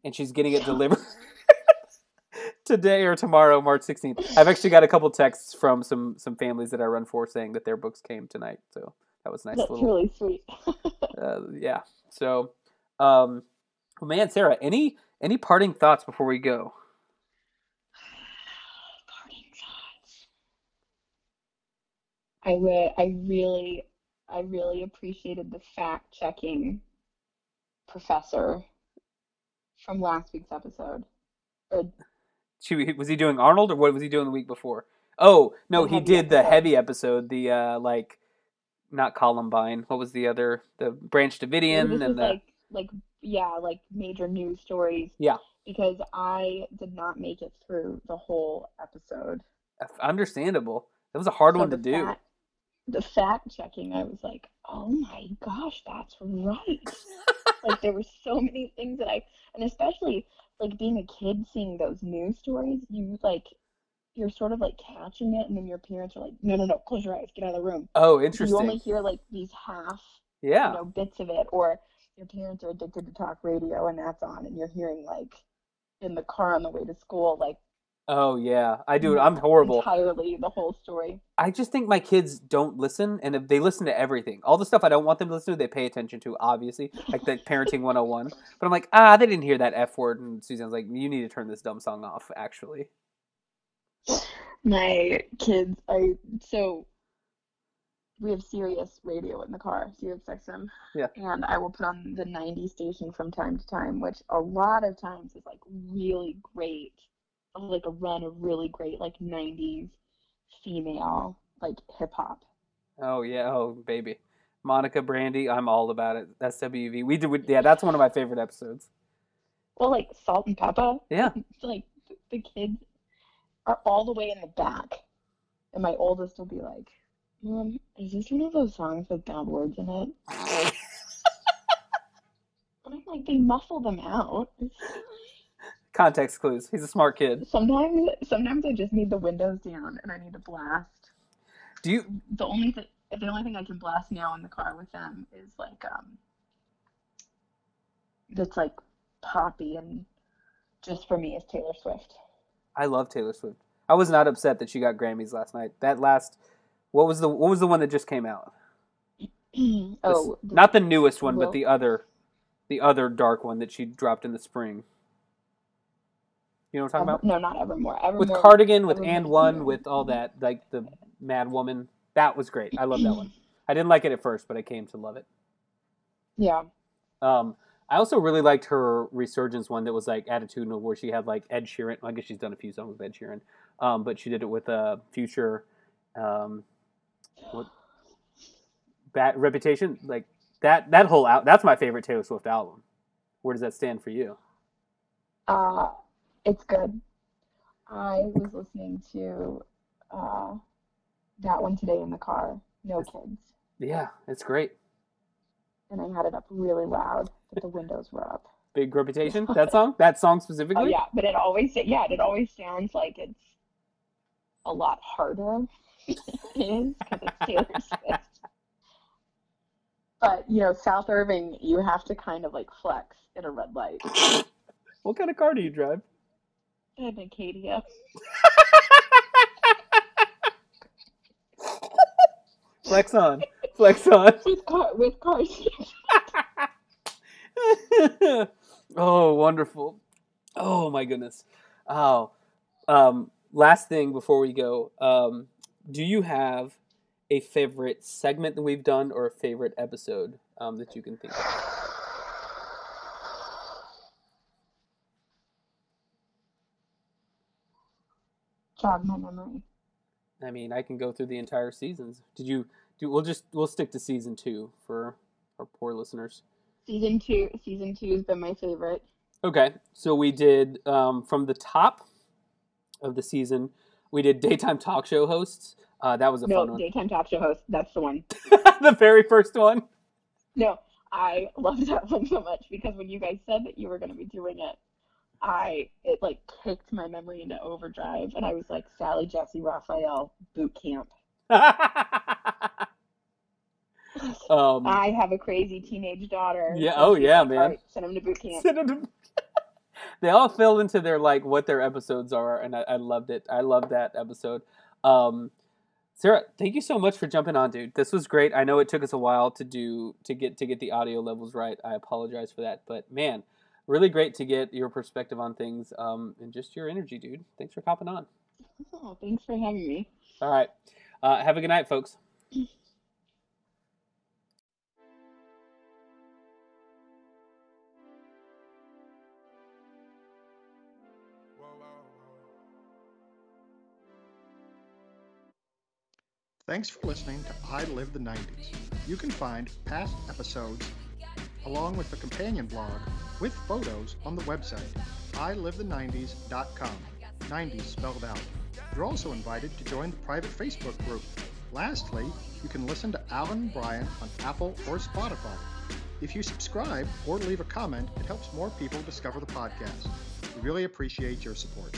and she's getting it delivered today or tomorrow, March sixteenth. I've actually got a couple texts from some some families that I run for saying that their books came tonight. So that was nice That's little really sweet. uh, yeah. So, um, well, man, Sarah, any any parting thoughts before we go? Parting thoughts. I would. I really, I really appreciated the fact checking professor from last week's episode. Or She, was he doing Arnold or what was he doing the week before? Oh no, The he did the heavy episode. The uh, like, not Columbine. What was the other? The Branch Davidian and the like like yeah, like major news stories. Yeah. Because I did not make it through the whole episode. understandable. That was a hard So one to do. fact- the fact checking, I was like, oh my gosh, that's right. like there were so many things that I, and especially like being a kid seeing those news stories, you like, you're sort of like catching it, and then your parents are like, no, no, no, close your eyes, get out of the room. Oh, interesting. You only hear like these half yeah. you know, bits of it, or your parents are addicted to talk radio and that's on, and you're hearing like in the car on the way to school, like Oh yeah. I do. I'm horrible. entirely the whole story. I just think my kids don't listen, and if they listen to everything. All the stuff I don't want them to listen to, they pay attention to, obviously, like the parenting 101. But I'm like, ah, they didn't hear that F word, and Suzanne's like, you need to turn this dumb song off, actually. My kids, I so we have Sirius radio in the car, Sirius XM. Yeah. And I will put on the 90 station from time to time, which a lot of times is like really great, like a run of really great like 90s female like hip hop. Oh yeah, oh baby, Monica Brandy, I'm all about it. That's WV. We did, we, yeah, that's one of my favorite episodes. Well, like Salt-N-Pepa. Yeah. It's like the kids are all the way in the back, and my oldest will be like, "Mom, is this one of those songs with bad words in it?" And I'm like, they muffle them out. Context clues. He's a smart kid. Sometimes, sometimes I just need the windows down and I need to blast. Do you? The only thing, the only thing I can blast now in the car with them is like um, that's like poppy and just for me is Taylor Swift. I love Taylor Swift. I was not upset that she got Grammys last night. That last, what was the what was the one that just came out? Oh, the- not the newest one, but the other, the other dark one that she dropped in the spring. You know what I'm talking about? no, not Evermore. Evermore. With Cardigan, with Evermore's and one, with all that, like the Mad Woman. That was great. I love that one. I didn't like it at first, but I came to love it. Yeah. Um, I also really liked her resurgence one that was like attitudinal, where she had like Ed Sheeran. I guess she's done a few songs with Ed Sheeran, um, but she did it with uh, Future, um, what, Bad Reputation, like that. That whole out. That's my favorite Taylor Swift album. Where does that stand for you? Uh, it's good. I was listening to uh, that one today in the car. No kids, Yeah, it's great. and I had it up really loud, but the windows were up. Big Reputation. That song. That song specifically. Oh yeah, but it always yeah, it always sounds like it's a lot harder. it is because it's Taylor Swift. But you know, South Irving, you have to kind of like flex in a red light. What kind of car do you drive? And Acadia. Flex on. Flex on. with car with car seats. oh, wonderful. Oh my goodness. Oh. Um, last thing before we go, um, do you have a favorite segment that we've done or a favorite episode um, that you can think of? Jog my memory. I mean, I can go through the entire seasons. Did you Do we'll just we'll stick to season two for our poor listeners. Season two. Season two has been my favorite. Okay, so we did um, from the top of the season. We did daytime talk show hosts. Uh, that was a no, fun one. daytime talk show host. That's the one. the very first one. No, I loved that one so much because when you guys said that you were going to be doing it, I it like kicked my memory into overdrive, and I was like, Sally, Jessy, Raphael, boot camp. um, I have a crazy teenage daughter. Yeah, oh, yeah, like, man. "All right, send him to boot camp. Send 'em to- they all fell into their like what their episodes are, and I, I loved it. I loved that episode. Um, Sarah, thank you so much for jumping on, dude. This was great. I know it took us a while to do to get to get the audio levels right. I apologize for that, but man, really great to get your perspective on things um, and just your energy, dude. Thanks for copping on. Oh, thanks for having me. All right, uh, have a good night, folks. Thanks for listening to I Live the 90s. You can find past episodes along with the companion blog with photos on the website iliveth90s.com. 90s spelled out. You're also invited to join the private Facebook group. Lastly, you can listen to Alan Brian on Apple or Spotify. If you subscribe or leave a comment, it helps more people discover the podcast. We really appreciate your support.